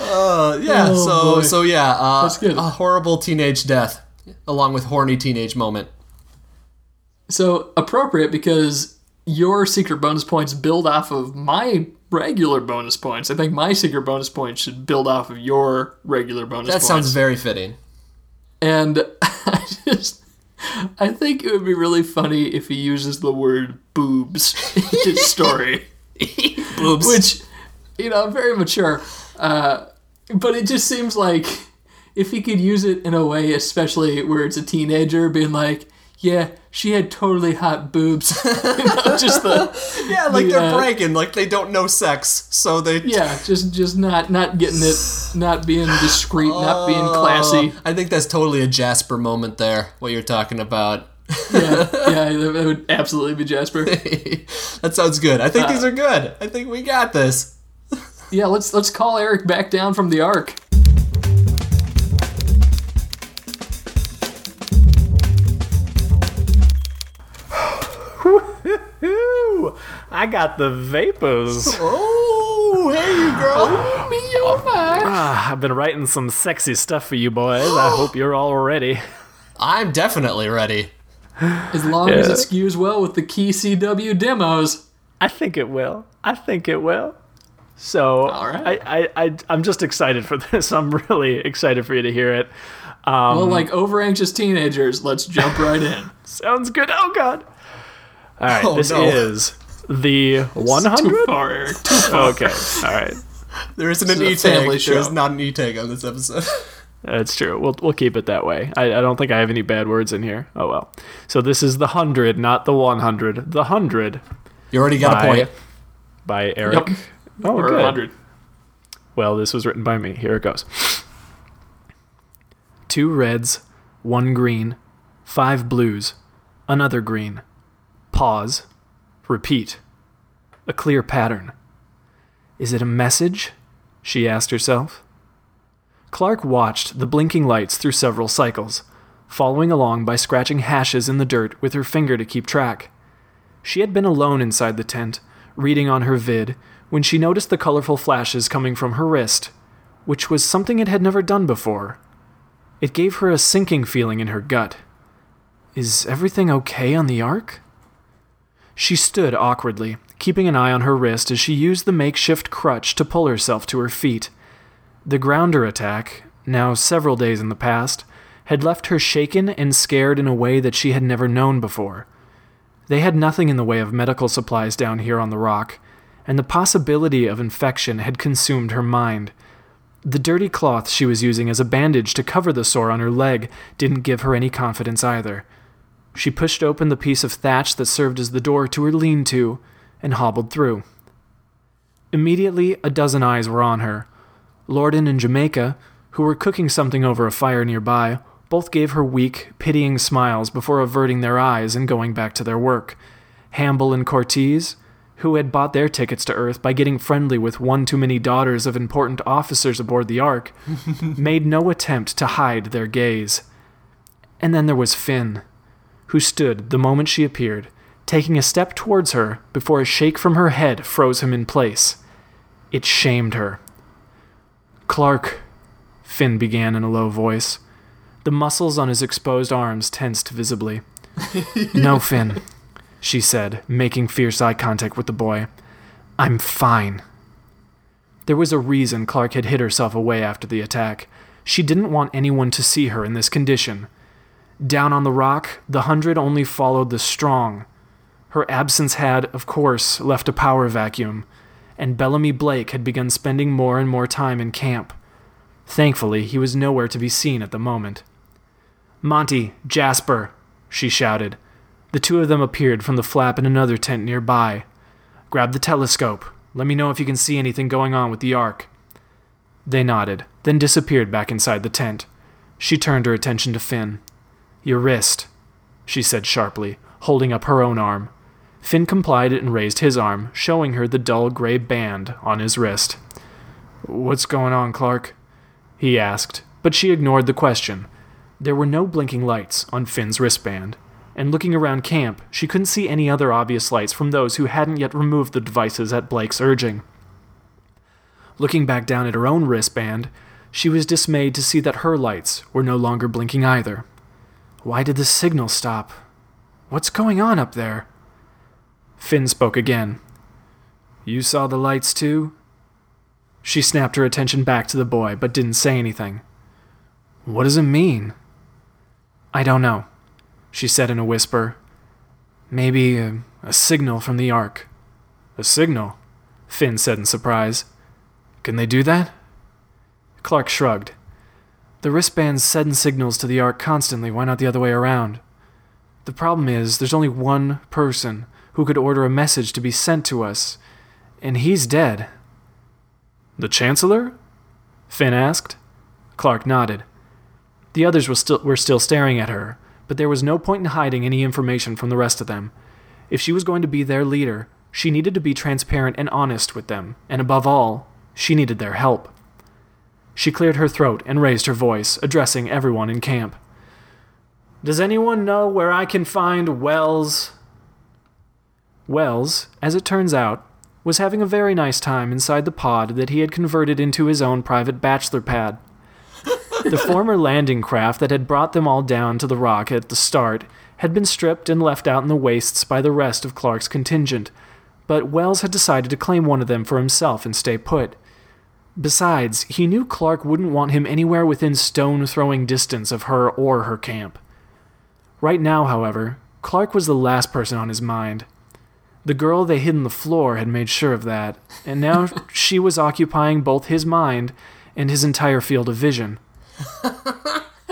uh, yeah. Oh, so boy. so yeah. Uh, That's good. A horrible teenage death, along with horny teenage moment. So appropriate because your secret bonus points build off of my regular bonus points. I think my secret bonus points should build off of your regular bonus That points. sounds very fitting. And (laughs) I just I think it would be really funny if he uses the word boobs in his (laughs) story. Boobs. Which, you know, I'm very mature. Uh, but it just seems like if he could use it in a way, especially where it's a teenager, being like, yeah, she had totally hot boobs. (laughs) you know, just the (laughs) yeah, like the, they're uh, bragging, like they don't know sex, so they. (laughs) yeah, just just not not getting it, not being discreet, not being classy. I think that's totally a Jasper moment there. What you're talking about. Yeah, yeah, that would absolutely be Jasper. that sounds good. I think these are good. I think we got this. Yeah, let's let's call Eric back down from the ark. I got the vapors. Oh, hey, you girl. Me, oh my. Ah, I've been writing some sexy stuff for you boys. I hope you're all ready. I'm definitely ready. As long as it skews well with the key CW demos. I think it will. I think it will. So All right. I, I, I, I'm just excited for (laughs) this. I'm really excited for you to hear it. Um, Well, like over anxious teenagers, let's jump right in. (laughs) sounds good. Oh God. All right, Oh, this no. is the 100. Too far, Eric. Too far. Okay, all right. There isn't an This is a e-tag. family show. There's not an e-tag on this episode. (laughs) That's true. We'll we'll keep it that way. I, I don't think I have any bad words in here. Oh well. So this is the hundred, not the one hundred. The hundred You already got by a point. by Eric. Yep. Oh, Or good. 100. Well, this was written by me. Here it goes. Two reds, one green, five blues, another green. Pause. Repeat. A clear pattern. Is it a message? She asked herself. Clarke watched the blinking lights through several cycles, following along by scratching hashes in the dirt with her finger to keep track. She had been alone inside the tent, reading on her vid, when she noticed the colorful flashes coming from her wrist, which was something it had never done before. It gave her a sinking feeling in her gut. Is everything okay on the Ark? She stood awkwardly, keeping an eye on her wrist as she used the makeshift crutch to pull herself to her feet. The grounder attack, now several days in the past, had left her shaken and scared in a way that she had never known before. They had nothing in the way of medical supplies down here on the rock, and the possibility of infection had consumed her mind. The dirty cloth she was using as a bandage to cover the sore on her leg didn't give her any confidence either. She pushed open the piece of thatch that served as the door to her lean to and hobbled through. Immediately, a dozen eyes were on her. Lorden and Jamaica, who were cooking something over a fire nearby, both gave her weak, pitying smiles before averting their eyes and going back to their work. Hamble and Cortez, who had bought their tickets to Earth by getting friendly with one too many daughters of important officers aboard the Ark, (laughs) made no attempt to hide their gaze. And then there was Finn, who stood the moment she appeared, taking a step towards her before a shake from her head froze him in place. It shamed her. Clarke, Finn began in a low voice. The muscles on his exposed arms tensed visibly. (laughs) no, Finn, she said, making fierce eye contact with the boy. I'm fine. There was a reason Clarke had hid herself away after the attack. She didn't want anyone to see her in this condition. Down on the rock, the hundred only followed the strong. Her absence had, of course, left a power vacuum, and Bellamy Blake had begun spending more and more time in camp. Thankfully, he was nowhere to be seen at the moment. Monty, Jasper, she shouted. The two of them appeared from the flap in another tent nearby. Grab the telescope. Let me know if you can see anything going on with the Ark. They nodded, then disappeared back inside the tent. She turned her attention to Finn. Your wrist, she said sharply, holding up her own arm. Finn complied and raised his arm, showing her the dull gray band on his wrist. What's going on, Clarke? he asked, but she ignored the question. There were no blinking lights on Finn's wristband, and looking around camp, she couldn't see any other obvious lights from those who hadn't yet removed the devices at Blake's urging. Looking back down at her own wristband, she was dismayed to see that her lights were no longer blinking either. Why did the signal stop? What's going on up there? Finn spoke again. You saw the lights too? She snapped her attention back to the boy, but didn't say anything. What does it mean? I don't know, she said in a whisper. Maybe a, a signal from the Ark. A signal? Finn said in surprise. Can they do that? Clarke shrugged. The wristbands send signals to the Ark constantly, why not the other way around? The problem is, there's only one person who could order a message to be sent to us, and he's dead. The Chancellor? Finn asked. Clarke nodded. The others were still, were still staring at her, but there was no point in hiding any information from the rest of them. If she was going to be their leader, she needed to be transparent and honest with them, and above all, she needed their help. She cleared her throat and raised her voice, addressing everyone in camp. Does anyone know where I can find Wells? Wells, as it turns out, was having a very nice time inside the pod that he had converted into his own private bachelor pad. the (laughs) former landing craft that had brought them all down to the rock at the start had been stripped and left out in the wastes by the rest of Clarke's contingent, but Wells had decided to claim one of them for himself and stay put. Besides, he knew Clarke wouldn't want him anywhere within stone throwing distance of her or her camp. Right now, however, Clarke was the last person on his mind. The girl they hid in the floor had made sure of that, and now (laughs) she was occupying both his mind and his entire field of vision.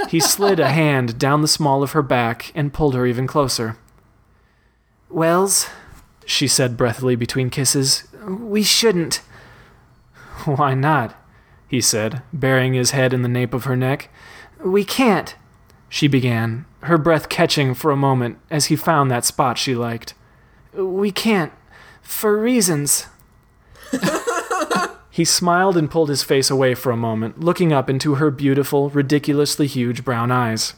He slid a (laughs) hand down the small of her back and pulled her even closer. Wells, she said breathily between kisses, we shouldn't. (laughs) Why not? he said, burying his head in the nape of her neck. We can't, she began, her breath catching for a moment as he found that spot she liked. We can't, for reasons. (laughs) he smiled and pulled his face away for a moment, looking up into her beautiful, ridiculously huge brown eyes.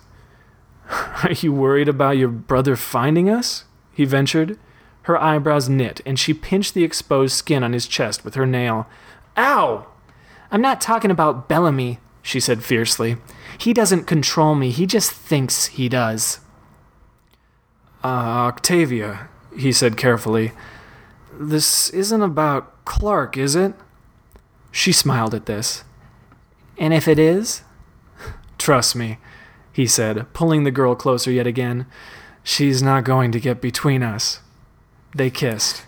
(laughs) Are you worried about your brother finding us? he ventured. Her eyebrows knit, and she pinched the exposed skin on his chest with her nail. Ow! I'm not talking about Bellamy, she said fiercely. He doesn't control me, he just thinks he does. Uh, Octavia, he said carefully. This isn't about Clarke, is it? She smiled at this. And if it is? Trust me, he said, pulling the girl closer yet again. She's not going to get between us. They kissed.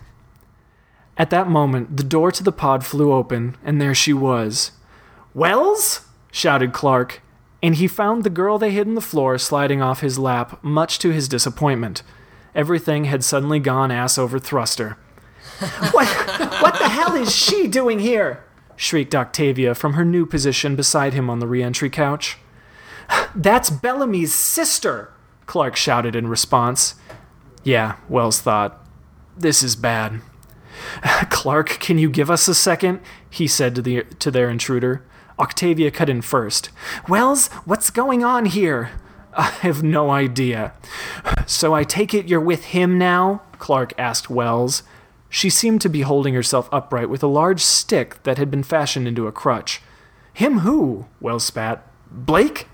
At that moment, the door to the pod flew open, and there she was. Wells? shouted Clarke, and he found the girl they hid in the floor sliding off his lap, much to his disappointment. Everything had suddenly gone ass over thruster. (laughs) what, what the hell is she doing here? shrieked Octavia from her new position beside him on the reentry couch. (sighs) That's Bellamy's sister, Clarke shouted in response. Yeah, Wells thought. This is bad. (laughs) Clarke, can you give us a second? he said to, the, to their intruder. Octavia cut in first. Wells, what's going on here? (laughs) I have no idea. (sighs) So I take it you're with him now? Clarke asked Wells. She seemed to be holding herself upright with a large stick that had been fashioned into a crutch. Him who? Wells spat. Blake?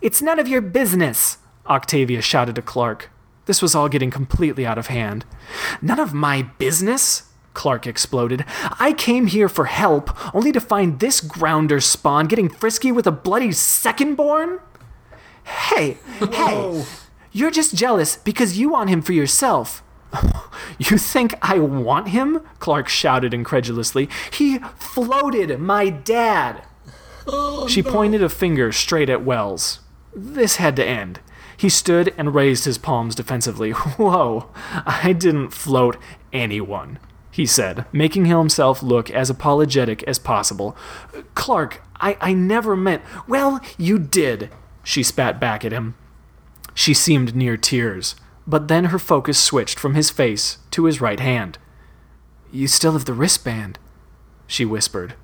It's none of your business, Octavia shouted to Clarke. This was all getting completely out of hand. None of my business? Clarke exploded. I came here for help, only to find this grounder spawn getting frisky with a bloody second born? Hey, hey, you're just jealous because you want him for yourself. (laughs) You think I want him? Clarke shouted incredulously. He floated my dad. Oh, she pointed a finger straight at Wells. This had to end. He stood and raised his palms defensively. (laughs) Whoa, I didn't float anyone, he said, making himself look as apologetic as possible. Clarke, I, I never meant. Well, you did, she spat back at him. She seemed near tears, but then her focus switched from his face to his right hand. You still have the wristband, she whispered.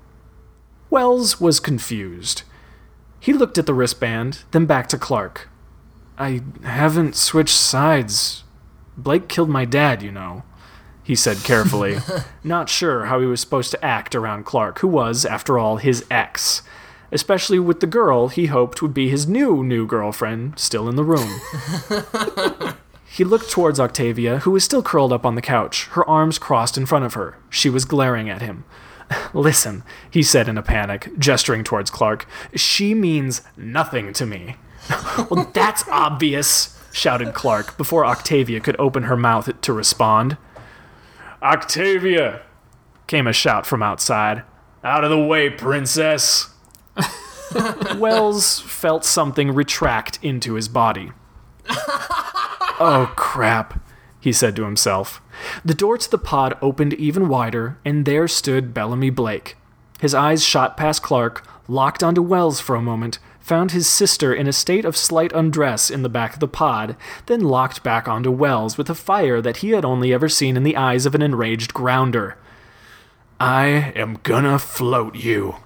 Wells was confused. He looked at the wristband, then back to Clarke. I haven't switched sides. Blake killed my dad, you know, he said carefully, (laughs) not sure how he was supposed to act around Clarke, who was, after all, his ex, especially with the girl he hoped would be his new new girlfriend still in the room. (laughs) he looked towards Octavia, who was still curled up on the couch, her arms crossed in front of her. She was glaring at him. (laughs) Listen, he said in a panic, gesturing towards Clarke. She means nothing to me. (laughs) well, that's obvious, shouted Clarke before Octavia could open her mouth to respond. Octavia! came a shout from outside. Out of the way, princess! (laughs) Wells felt something retract into his body. (laughs) oh, crap, he said to himself. The door to the pod opened even wider, and there stood Bellamy Blake. His eyes shot past Clarke, locked onto Wells for a moment, found his sister in a state of slight undress in the back of the pod, then locked back onto Wells with a fire that he had only ever seen in the eyes of an enraged grounder. I am gonna float you,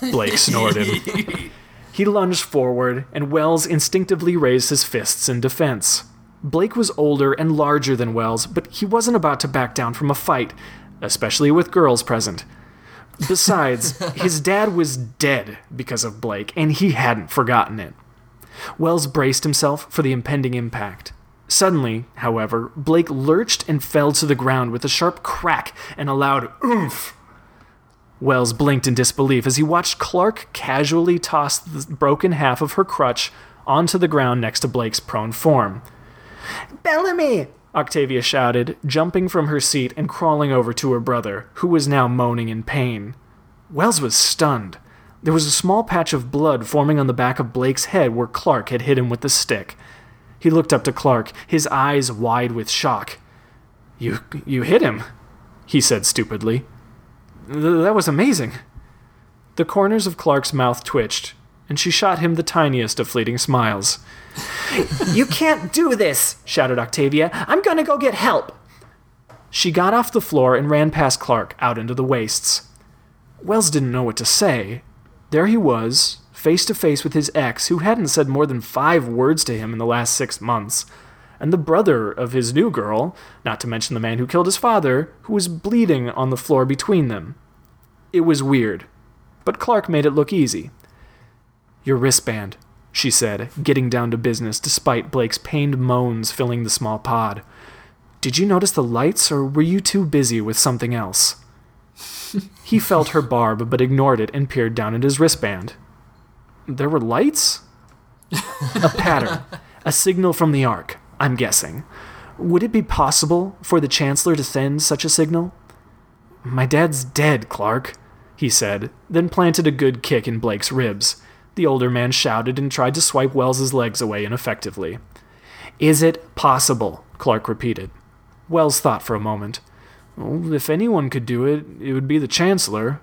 Blake snorted. (laughs) he lunged forward, and Wells instinctively raised his fists in defense. Blake was older and larger than Wells, but he wasn't about to back down from a fight, especially with girls present. Besides, his dad was dead because of Blake, and he hadn't forgotten it. Wells braced himself for the impending impact. Suddenly, however, Blake lurched and fell to the ground with a sharp crack and a loud oomph. Wells blinked in disbelief as he watched Clarke casually toss the broken half of her crutch onto the ground next to Blake's prone form. Bellamy! Octavia shouted, jumping from her seat and crawling over to her brother, who was now moaning in pain. Wells was stunned. There was a small patch of blood forming on the back of Blake's head where Clarke had hit him with the stick. He looked up to Clarke, his eyes wide with shock. You you hit him, he said stupidly. Th- that was amazing. The corners of Clarke's mouth twitched, and she shot him the tiniest of fleeting smiles. You can't do this, shouted Octavia. I'm going to go get help. She got off the floor and ran past Clarke out into the wastes. Wells didn't know what to say. There he was, face to face with his ex, who hadn't said more than five words to him in the last six months, and the brother of his new girl, not to mention the man who killed his father, who was bleeding on the floor between them. It was weird, but Clarke made it look easy. Your wristband, she said, getting down to business despite Blake's pained moans filling the small pod. Did you notice the lights, or were you too busy with something else? (laughs) he felt her barb, but ignored it and peered down at his wristband. There were lights? a pattern. A signal from the Ark, I'm guessing. Would it be possible for the Chancellor to send such a signal? My dad's dead, Clarke, he said, then planted a good kick in Blake's ribs. The older man shouted and tried to swipe Wells's legs away ineffectively. Is it possible? Clarke repeated. Wells thought for a moment. Well, if anyone could do it, it would be the Chancellor.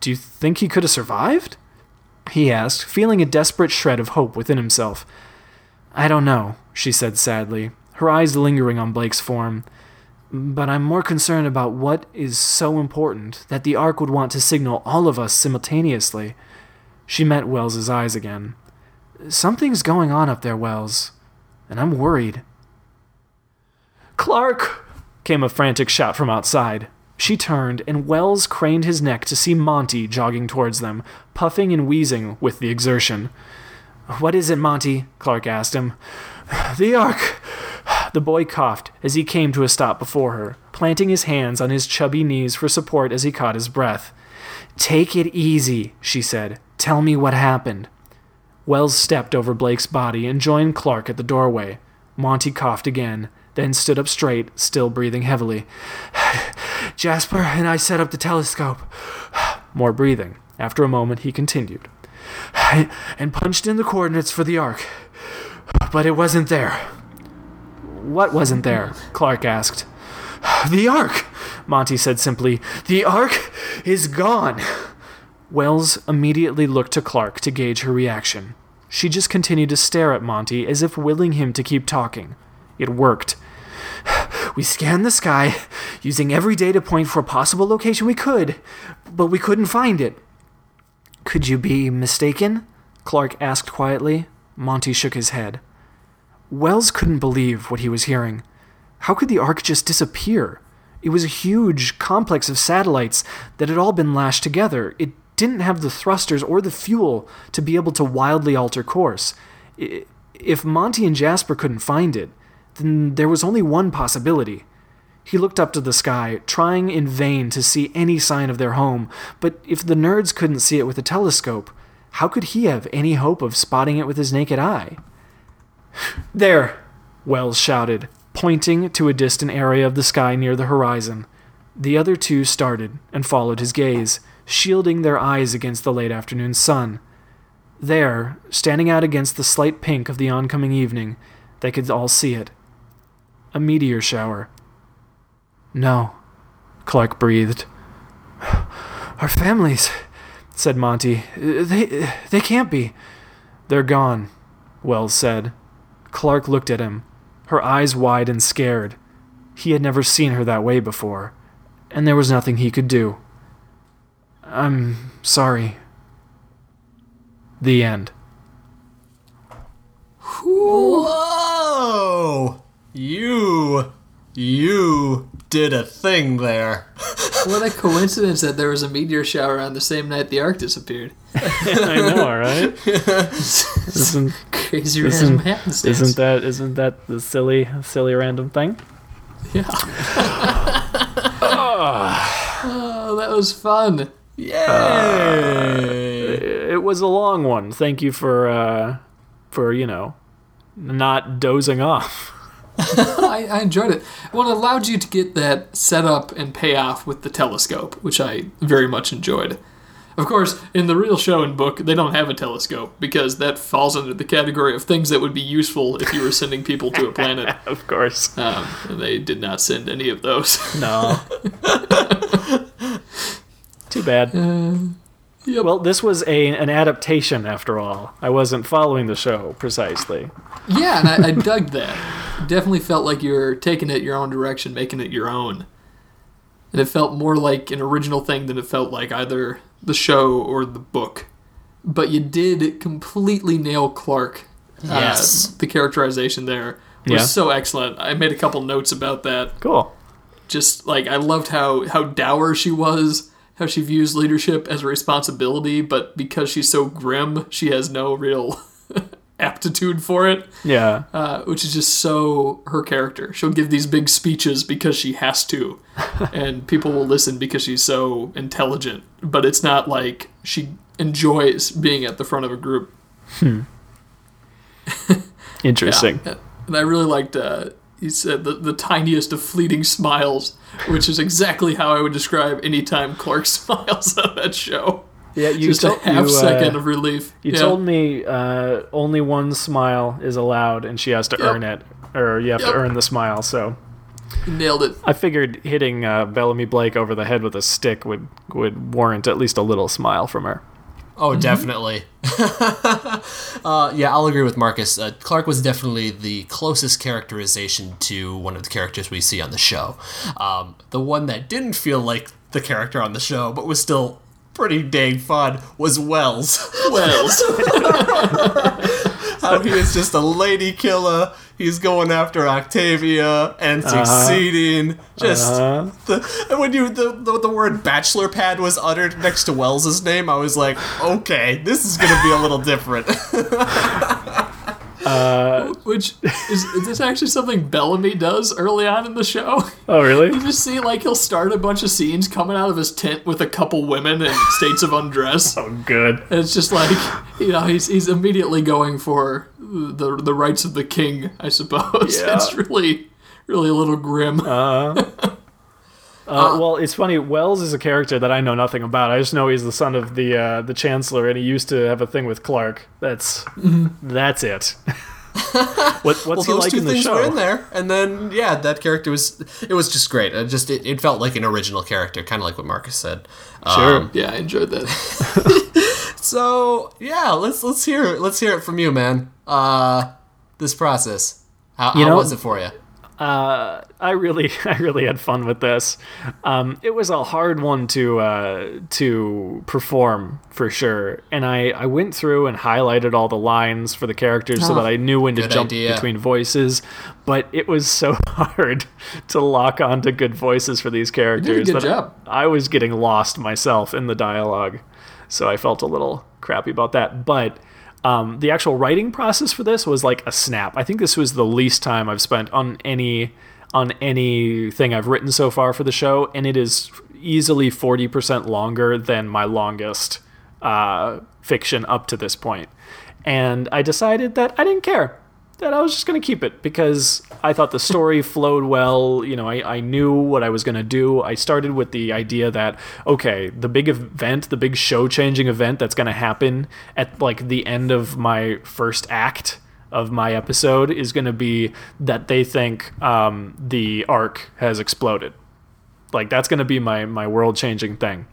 Do you think he could have survived? He asked, feeling a desperate shred of hope within himself. I don't know, she said sadly, her eyes lingering on Blake's form. But I'm more concerned about what is so important that the Ark would want to signal all of us simultaneously. She met Wells's eyes again. Something's going on up there, Wells, and I'm worried. Clarke! came a frantic shout from outside. She turned, and Wells craned his neck to see Monty jogging towards them, puffing and wheezing with the exertion. What is it, Monty? Clarke asked him. (sighs) The Ark. (sighs) The boy coughed as he came to a stop before her, planting his hands on his chubby knees for support as he caught his breath. Take it easy, she said. Tell me what happened. Wells stepped over Blake's body and joined Clarke at the doorway. Monty coughed again, then stood up straight, still breathing heavily. (sighs) Jasper and I set up the telescope. (sighs) More breathing. After a moment, he continued. (sighs) And punched in the coordinates for the Ark. But it wasn't there. What wasn't there? Clarke asked. The Ark, Monty said simply. The Ark is gone. Wells immediately looked to Clarke to gauge her reaction. She just continued to stare at Monty as if willing him to keep talking. It worked. (sighs) We scanned the sky, using every data point for a possible location we could, but we couldn't find it. Could you be mistaken? Clarke asked quietly. Monty shook his head. Wells couldn't believe what he was hearing. How could the Ark just disappear? It was a huge complex of satellites that had all been lashed together. It didn't have the thrusters or the fuel to be able to wildly alter course. If Monty and Jasper couldn't find it, then there was only one possibility. He looked up to the sky, trying in vain to see any sign of their home, but if the nerds couldn't see it with a telescope, how could he have any hope of spotting it with his naked eye? (sighs) There! Wells shouted, pointing to a distant area of the sky near the horizon. The other two started and followed his gaze, shielding their eyes against the late afternoon sun. There, standing out against the slight pink of the oncoming evening, they could all see it. A meteor shower. No, Clarke breathed. (sighs) Our families, said Monty. They, they can't be. They're gone, Wells said. Clarke looked at him, her eyes wide and scared. He had never seen her that way before, and there was nothing he could do. I'm sorry. The end. Whoa! You, you did a thing there. (laughs) What a coincidence that there was a meteor shower on the same night the Ark disappeared. (laughs) I know, right? (laughs) isn't, Crazy Isn't- random happenstance. isn't that isn't that the silly silly random thing? Yeah. oh, that was fun. Yay! It was a long one. Thank you for uh, for you know not dozing off. (laughs) I, I enjoyed it. Well, it allowed you to get that set up and payoff with the telescope, which I very much enjoyed. Of course, in the real show and book, they don't have a telescope because that falls under the category of things that would be useful if you were sending people to a planet. (laughs) Of course. Um, they did not send any of those. No. (laughs) Too bad. Well, this was a an adaptation after all. I wasn't following the show precisely. yeah, and I, I (laughs) dug that. Definitely felt like you're taking it your own direction, making it your own. And it felt more like an original thing than it felt like either the show or the book. But you did completely nail Clarke. Uh, Yes. the characterization there was Yeah. so excellent. I made a couple notes about that. Cool. Just like I loved how how dour she was, how she views leadership as a responsibility, but because she's so grim, she has no real (laughs) aptitude for it Yeah. uh, which is just so her character. She'll give these big speeches because she has to, (laughs) and people will listen because she's so intelligent. But it's not like she enjoys being at the front of a group. (laughs) Interesting. And I really liked. Uh, he said the, the tiniest of fleeting smiles, which is exactly how I would describe any time Clarke (laughs) smiles on that show. Yeah, you Just told a half you, uh, second of relief. You Yeah. told me uh, only one smile is allowed, and she has to Yep. earn it, or you have Yep. to earn the smile. So nailed it. I figured hitting uh, Bellamy Blake over the head with a stick would would warrant at least a little smile from her. Oh, definitely. (laughs) uh, yeah, I'll agree with Marcus. Uh, Clarke was definitely the closest characterization to one of the characters we see on the show. Um, the one that didn't feel like the character on the show, but was still pretty dang fun, was Wells. Wells. (laughs) (laughs) How he is just a lady killer. He's going after Octavia and succeeding. Just Uh-huh. the and when you the, the the word bachelor pad was uttered next to Wells's name, I was like, okay, this is gonna be a little different. (laughs) Uh, which is, is this actually something Bellamy does early on in the show? Oh, really? You just see like he'll start a bunch of scenes coming out of his tent with a couple women in (laughs) states of undress. Oh, good. And it's just like you know he's he's immediately going for the the rights of the king, I suppose. (laughs) Yeah. It's really really a little grim. Uh-huh. (laughs) Uh, well, it's funny. Wells is a character that I know nothing about. I just know he's the son of the uh, the chancellor, and he used to have a thing with Clarke. That's that's it. (laughs) what, what's well, he those like two in the things show? were in there, and then yeah, that character was it was just great. It just it, it felt like an original character, kind of like what Marcus said. Sure. Um, yeah, I enjoyed that. (laughs) so yeah, let's let's hear it. Let's hear it from you, man. Uh, this process. How, You how know- was it for you? Uh, I really, (laughs) I really had fun with this. Um, it was a hard one to uh, to perform for sure, and I, I went through and highlighted all the lines for the characters so Oh, that I knew when to jump idea. between voices. But it was so (laughs) hard to lock onto good voices for these characters. good that job. I was getting lost myself in the dialogue, so I felt a little crappy about that. But um, the actual writing process for this was like a snap. I think this was the least time I've spent on any on anything I've written so far for the show, and it is easily forty percent longer than my longest uh, fiction up to this point. And I decided that I didn't care that I was just going to keep it because I thought the story (laughs) flowed well. You know, I, I knew what I was going to do. I started with the idea that, okay, the big event, the big show changing event that's going to happen at like the end of my first act of my episode is going to be that they think um, the ark has exploded. Like, that's going to be my, my world changing thing.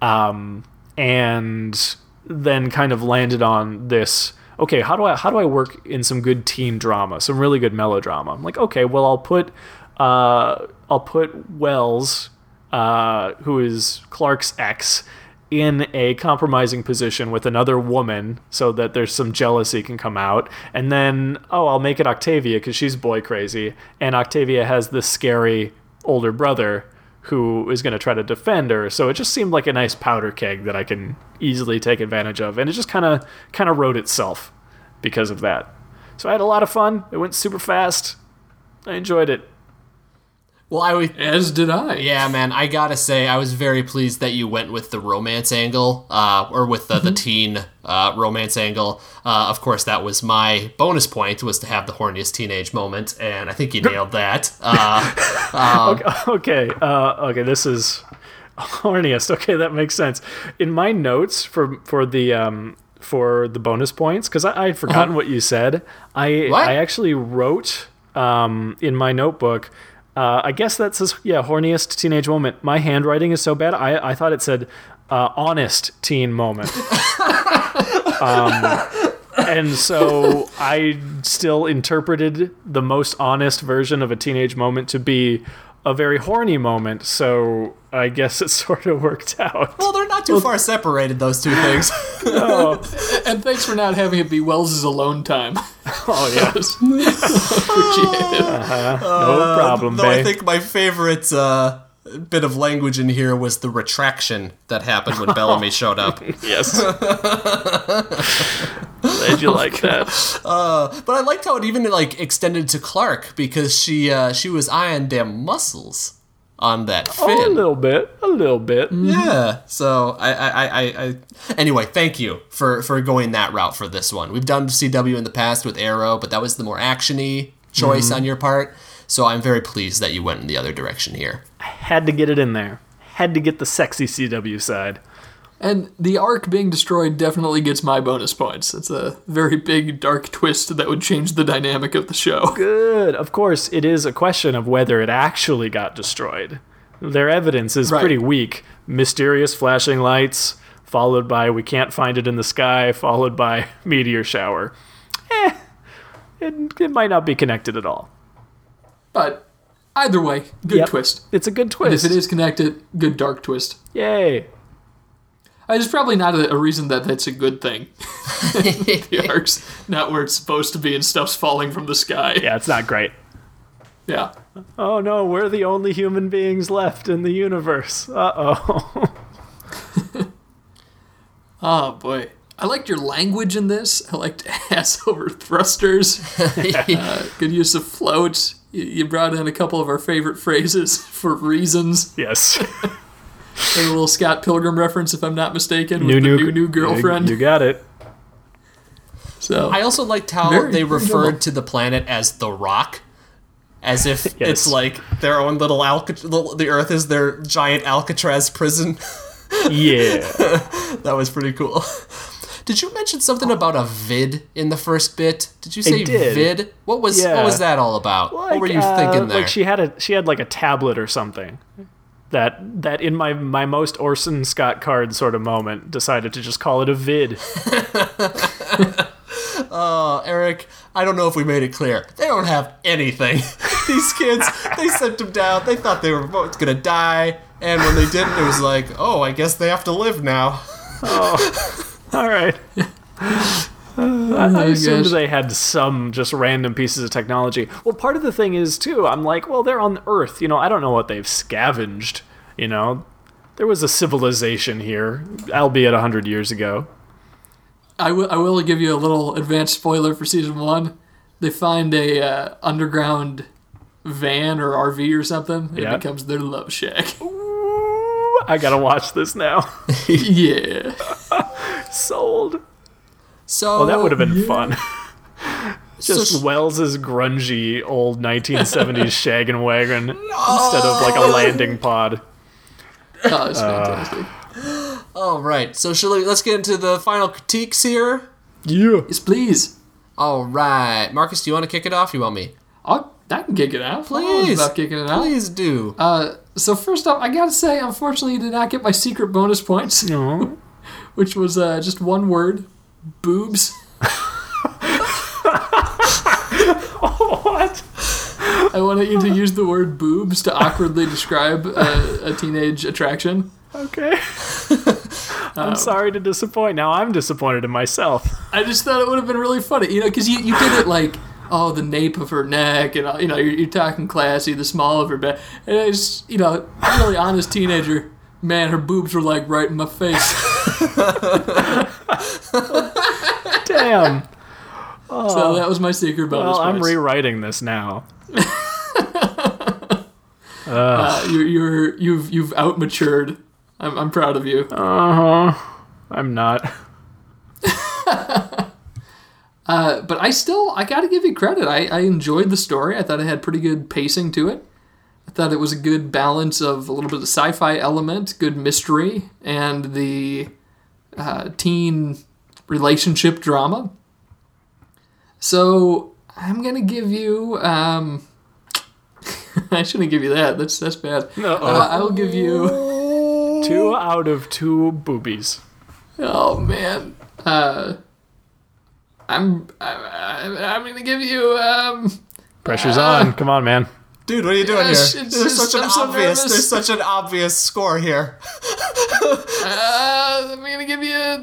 Um, and then kind of landed on this okay how do i how do i work in some good teen drama some really good melodrama? I'm like okay well i'll put uh i'll put wells uh who is clarke's ex in a compromising position with another woman so that there's some jealousy can come out. And then oh i'll make it octavia because she's boy crazy. And octavia has this scary older brother who is going to try to defend her. So it just seemed like a nice powder keg that I can easily take advantage of, and it just kind of kind of wrote itself because of that. So I had a lot of fun. It went super fast. I enjoyed it. Well, I would. As did I. Yeah, man, I gotta say, I was very pleased that you went with the romance angle, uh, or with the, the teen uh, romance angle. Uh, of course, that was my bonus point, was to have the horniest teenage moment, and I think you nailed that. (laughs) Uh, Okay, uh, okay, this is horniest. Okay, that makes sense. In my notes for for the um, for the bonus points, because I I'd forgotten what you said. I What? I actually wrote um, in my notebook. Uh, I guess that says yeah, horniest teenage moment. My handwriting is so bad. I I thought it said uh, honest teen moment. (laughs) um, and so I still interpreted the most honest version of a teenage moment to be a very horny moment. So I guess it (laughs) sort of worked out. well, they're not too far separated, those two things. (laughs) (laughs) No. And thanks for not having it be Wells's alone time. Oh yes. Appreciate it. no problem, Though I think my favorite uh, bit of language in here was the retraction that happened when Bellamy showed up. yes. (laughs) Glad you like that. (laughs) But I liked how it even like extended to Clarke because she uh, she was eyeing them muscles on that Oh, a little bit, a little bit. Yeah. So I, I, I, I, I anyway, thank you for for going that route for this one. We've done CW in the past with Arrow, but that was the more actiony choice on your part. So I'm very pleased that you went in the other direction here. I had to get it in there. Had to get the sexy CW side. And the ark being destroyed definitely gets my bonus points. It's a very big, dark twist that would change the dynamic of the show. (laughs) Good. Of course, it is a question of whether it actually got destroyed. Their evidence is Right. pretty weak. Mysterious flashing lights, followed by we can't find it in the sky, followed by (laughs) meteor shower. Eh, it, it might not be connected at all. But either way, good Yep. twist. It's a good And twist. if it is connected, good dark twist. Yay. It's probably not a, a reason that that's a good thing. (laughs) (laughs) the ark's not where it's supposed to be and stuff's falling from the sky. Yeah, it's not great. Yeah. Oh no, we're the only human beings left in the universe. Uh oh. (laughs) Oh boy. I liked your language in this. I liked ass over thrusters. uh, good use of float. You, you brought in a couple of our favorite phrases for reasons. yes. Like a little Scott Pilgrim reference, if I'm not mistaken, with new, the new, new new girlfriend. You, you got it. so I also liked how Very they referred to the planet as the Rock, as if (laughs) Yes. it's like their own little Alcat- little- the Earth is their giant Alcatraz prison. Yeah. (laughs) that was pretty cool. Did you mention something about a vid in the first bit? Did you say did. vid? What was Yeah. what was that all about? what were you uh, thinking there? Like she had a she had like a tablet or something. That that in my my most Orson Scott Card sort of moment decided to just call it a vid. Uh, (laughs) Eric, I don't know if we made it clear. They don't have anything. (laughs) These kids, they sent them down. They thought they were both gonna die, and when they didn't, it was like, oh, I guess they have to live now. oh, All right. (laughs) I assumed gosh. they had some just random pieces of technology. Well, part of the thing is too. I'm like, well, they're on Earth. You know, I don't know what they've scavenged. You know, there was a civilization here, albeit a hundred years ago. I will I will give you a little advanced spoiler for season one. They find a uh, underground van or RV or something. It becomes their love shack. (laughs) I gotta watch this now. (laughs) yeah. (laughs) Sold. So Oh, that would have been fun. (laughs) Just So- Wells's grungy old 1970s (laughs) shaggin' wagon instead of like a landing pod. Oh, it's fantastic. All right. So shall we, let's get into the final critiques here. Yeah. yes, please. All right, Marcus, do you want to kick it off? You want me? I'll, I can kick it out. Please, about kicking it out. Please do. Uh, so first off, I gotta say, unfortunately, you did not get my secret bonus points, No. (laughs) which was uh, just one word: boobs. what? I wanted you to use the word boobs to awkwardly describe a, a teenage attraction. Okay. I'm sorry to disappoint. Now I'm disappointed in myself. I just thought it would have been really funny, you know, because you, you did it like, oh, the nape of her neck, and uh, you know, you're, you're talking classy, the small of her back, and it's you know, a really honest teenager. Man, her boobs were like right in my face. (laughs) Damn. So that was my secret bonus. Well, I'm points. rewriting this now. (laughs) Uh, you're, you're you've you've outmatured. I'm I'm proud of you. Uh huh. I'm not. (laughs) Uh, but I still I got to give you credit. I, I enjoyed the story. I thought it had pretty good pacing to it. I thought it was a good balance of a little bit of sci-fi element, good mystery, and the uh, teen relationship drama. So I'm gonna give you. Um, (laughs) I shouldn't give you that. That's that's bad. No. Uh, I'll give you. (laughs) Two out of two boobies. Oh man. Uh, I'm—I'm—I'm gonna give you. Um, Pressure's on. Come on, man. Dude, what are you doing Yes, here? There's such an I'm so obvious. nervous. There's such an obvious score here. Uh, I'm gonna give you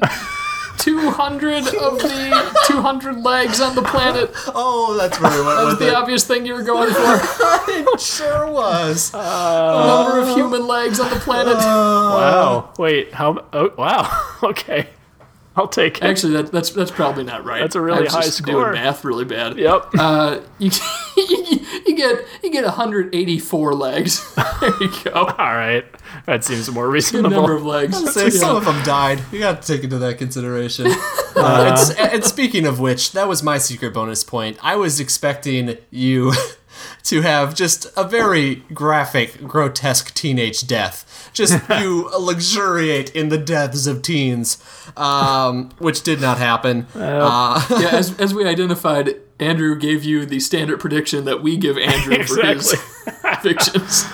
200 of the 200 legs on the planet. Oh, that's really what That's with the it. obvious thing you were going for. (laughs) It sure was. Number of human legs on the planet. Wow. Wait. How? Oh, wow. (laughs) Okay. I'll take it. Actually, that, that's that's probably not right. That's a really I was high just score. Doing math really bad. Yep. Uh, you, (laughs) you get you get 184 legs. (laughs) There you go. (laughs) All right. That seems more Good reasonable. number of legs. Say Yeah. some of them died. You got to take into that consideration. Uh, and, and speaking of which, that was my secret bonus point. I was expecting you to have just a very graphic, grotesque teenage death. Just (laughs) you luxuriate in the deaths of teens, um, which did not happen. Uh, yeah, (laughs) as, as we identified, Andrew gave you the standard prediction that we give Andrew for his (laughs) fictions.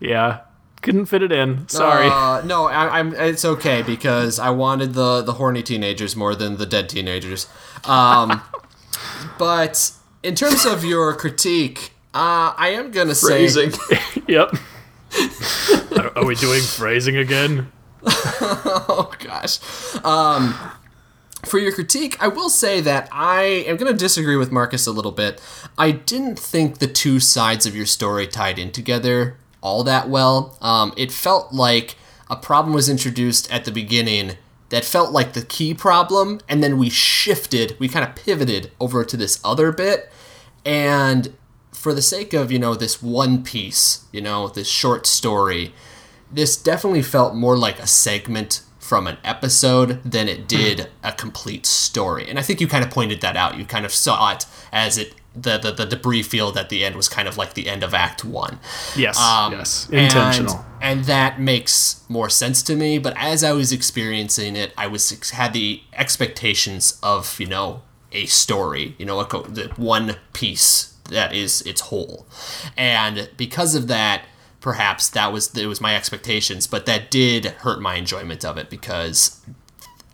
Yeah. Couldn't fit it in. Sorry. Uh, no, I, I'm. It's okay because I wanted the the horny teenagers more than the dead teenagers. Um, but in terms of your critique, uh, I am gonna say (laughs) Yep. are, are we doing phrasing again? oh gosh. Um, for your critique, I will say that I am going to disagree with Marcus a little bit. I didn't think the two sides of your story tied in together all that well. Um, it felt like a problem was introduced at the beginning that felt like the key problem, and then we shifted, we kind of pivoted over to this other bit, and for the sake of you know this one piece, you know this short story, this definitely felt more like a segment from an episode than it did a complete story. And I think you kind of pointed that out. You kind of saw it as it the the, the debris field at the end was kind of like the end of Act One. yes. Um, yes. and- Intentional. And, that makes more sense to me. But as I was experiencing it, I was had the expectations of you know a story, you know, a co- the one piece that is its whole, and because of that, perhaps that was it was my expectations, but that did hurt my enjoyment of it because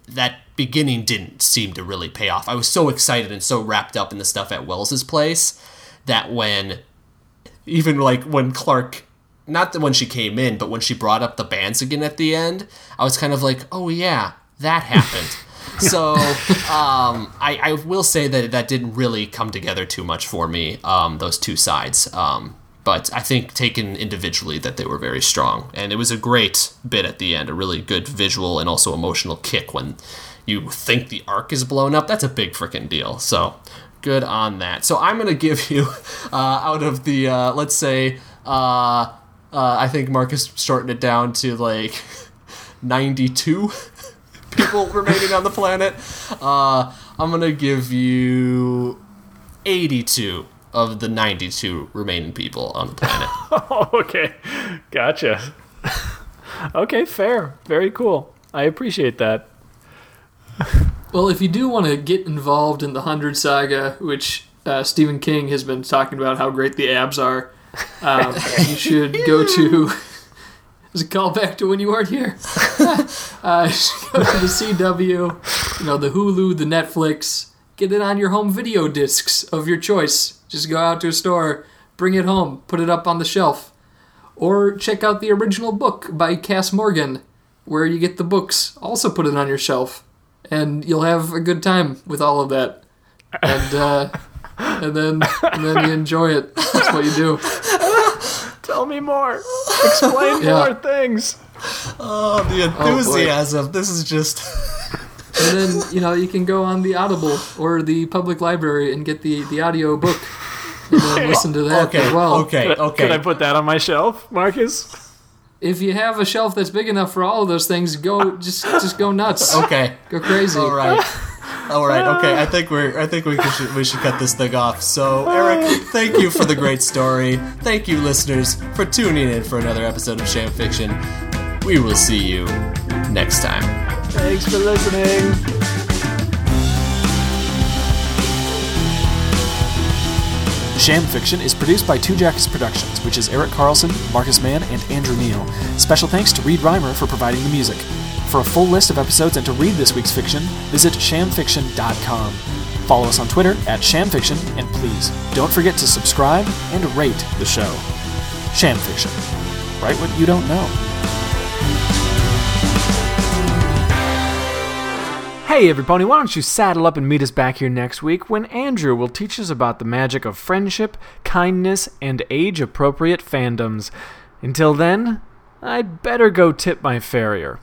that beginning didn't seem to really pay off. I was so excited and so wrapped up in the stuff at Wells's place that when even like when Clarke not that when she came in, but when she brought up the bands again at the end, I was kind of like, "Oh yeah, that happened." (laughs) so um, I, I will say that that didn't really come together too much for me. Um, those two sides, um, but I think taken individually, that they were very strong, and it was a great bit at the end, a really good visual and also emotional kick when you think the ark is blown up. That's a big freaking deal. So good on that. So I'm gonna give you (laughs) uh, out of the uh, let's say uh, uh, I think Marcus shortened it down to like (laughs) 92 (laughs) people remaining on the planet. Uh, I'm gonna give you 82 of the 92 remaining people on the planet. (laughs) Oh, okay. Gotcha. okay, fair. Very cool. I appreciate that. Well, if you do want to get involved in the Hundred Saga, which uh, Stephen King has been talking about how great the abs are, um, you should go to. (laughs) As a callback to when you weren't here, (laughs) uh, you should go to the CW, you know, the Hulu, the Netflix. Get it on your home video discs of your choice. Just go out to a store, bring it home, put it up on the shelf, or check out the original book by Kass Morgan, where you get the books. Also, put it on your shelf and you'll have a good time with all of that. And uh, (laughs) and then and then you enjoy it. That's what you do. (laughs) Tell me more. Explain (laughs) Yeah. more things. oh, the enthusiasm! this is just. And then you know you can go on the Audible or the public library and get the the audio book and then (laughs) listen to that Okay, as well. okay, okay. Could I put that on my shelf, Marcus? If you have a shelf that's big enough for all of those things, go just just go nuts. Okay. Go crazy. All right. All right. Okay. I think we're. I think we should. We should cut this thing off. So, Eric, thank you for the great story. Thank you, listeners, for tuning in for another episode of Sham Fiction. We will see you next time. Thanks for listening. Sham Fiction is produced by Two Jackets Productions, which is Eric Carlson, Marcus Mann, and Andrew Neal. Special thanks to Reed Reimer for providing the music. For a full list of episodes and to read this week's fiction, visit shamfiction.com. Follow us on Twitter at shamfiction, and please don't forget to subscribe and rate the show. Sham Fiction. Write what you don't know. Hey everybody, why don't you saddle up and meet us back here next week when Andrew will teach us about the magic of friendship, kindness, and age appropriate fandoms. Until then, I'd better go tip my farrier.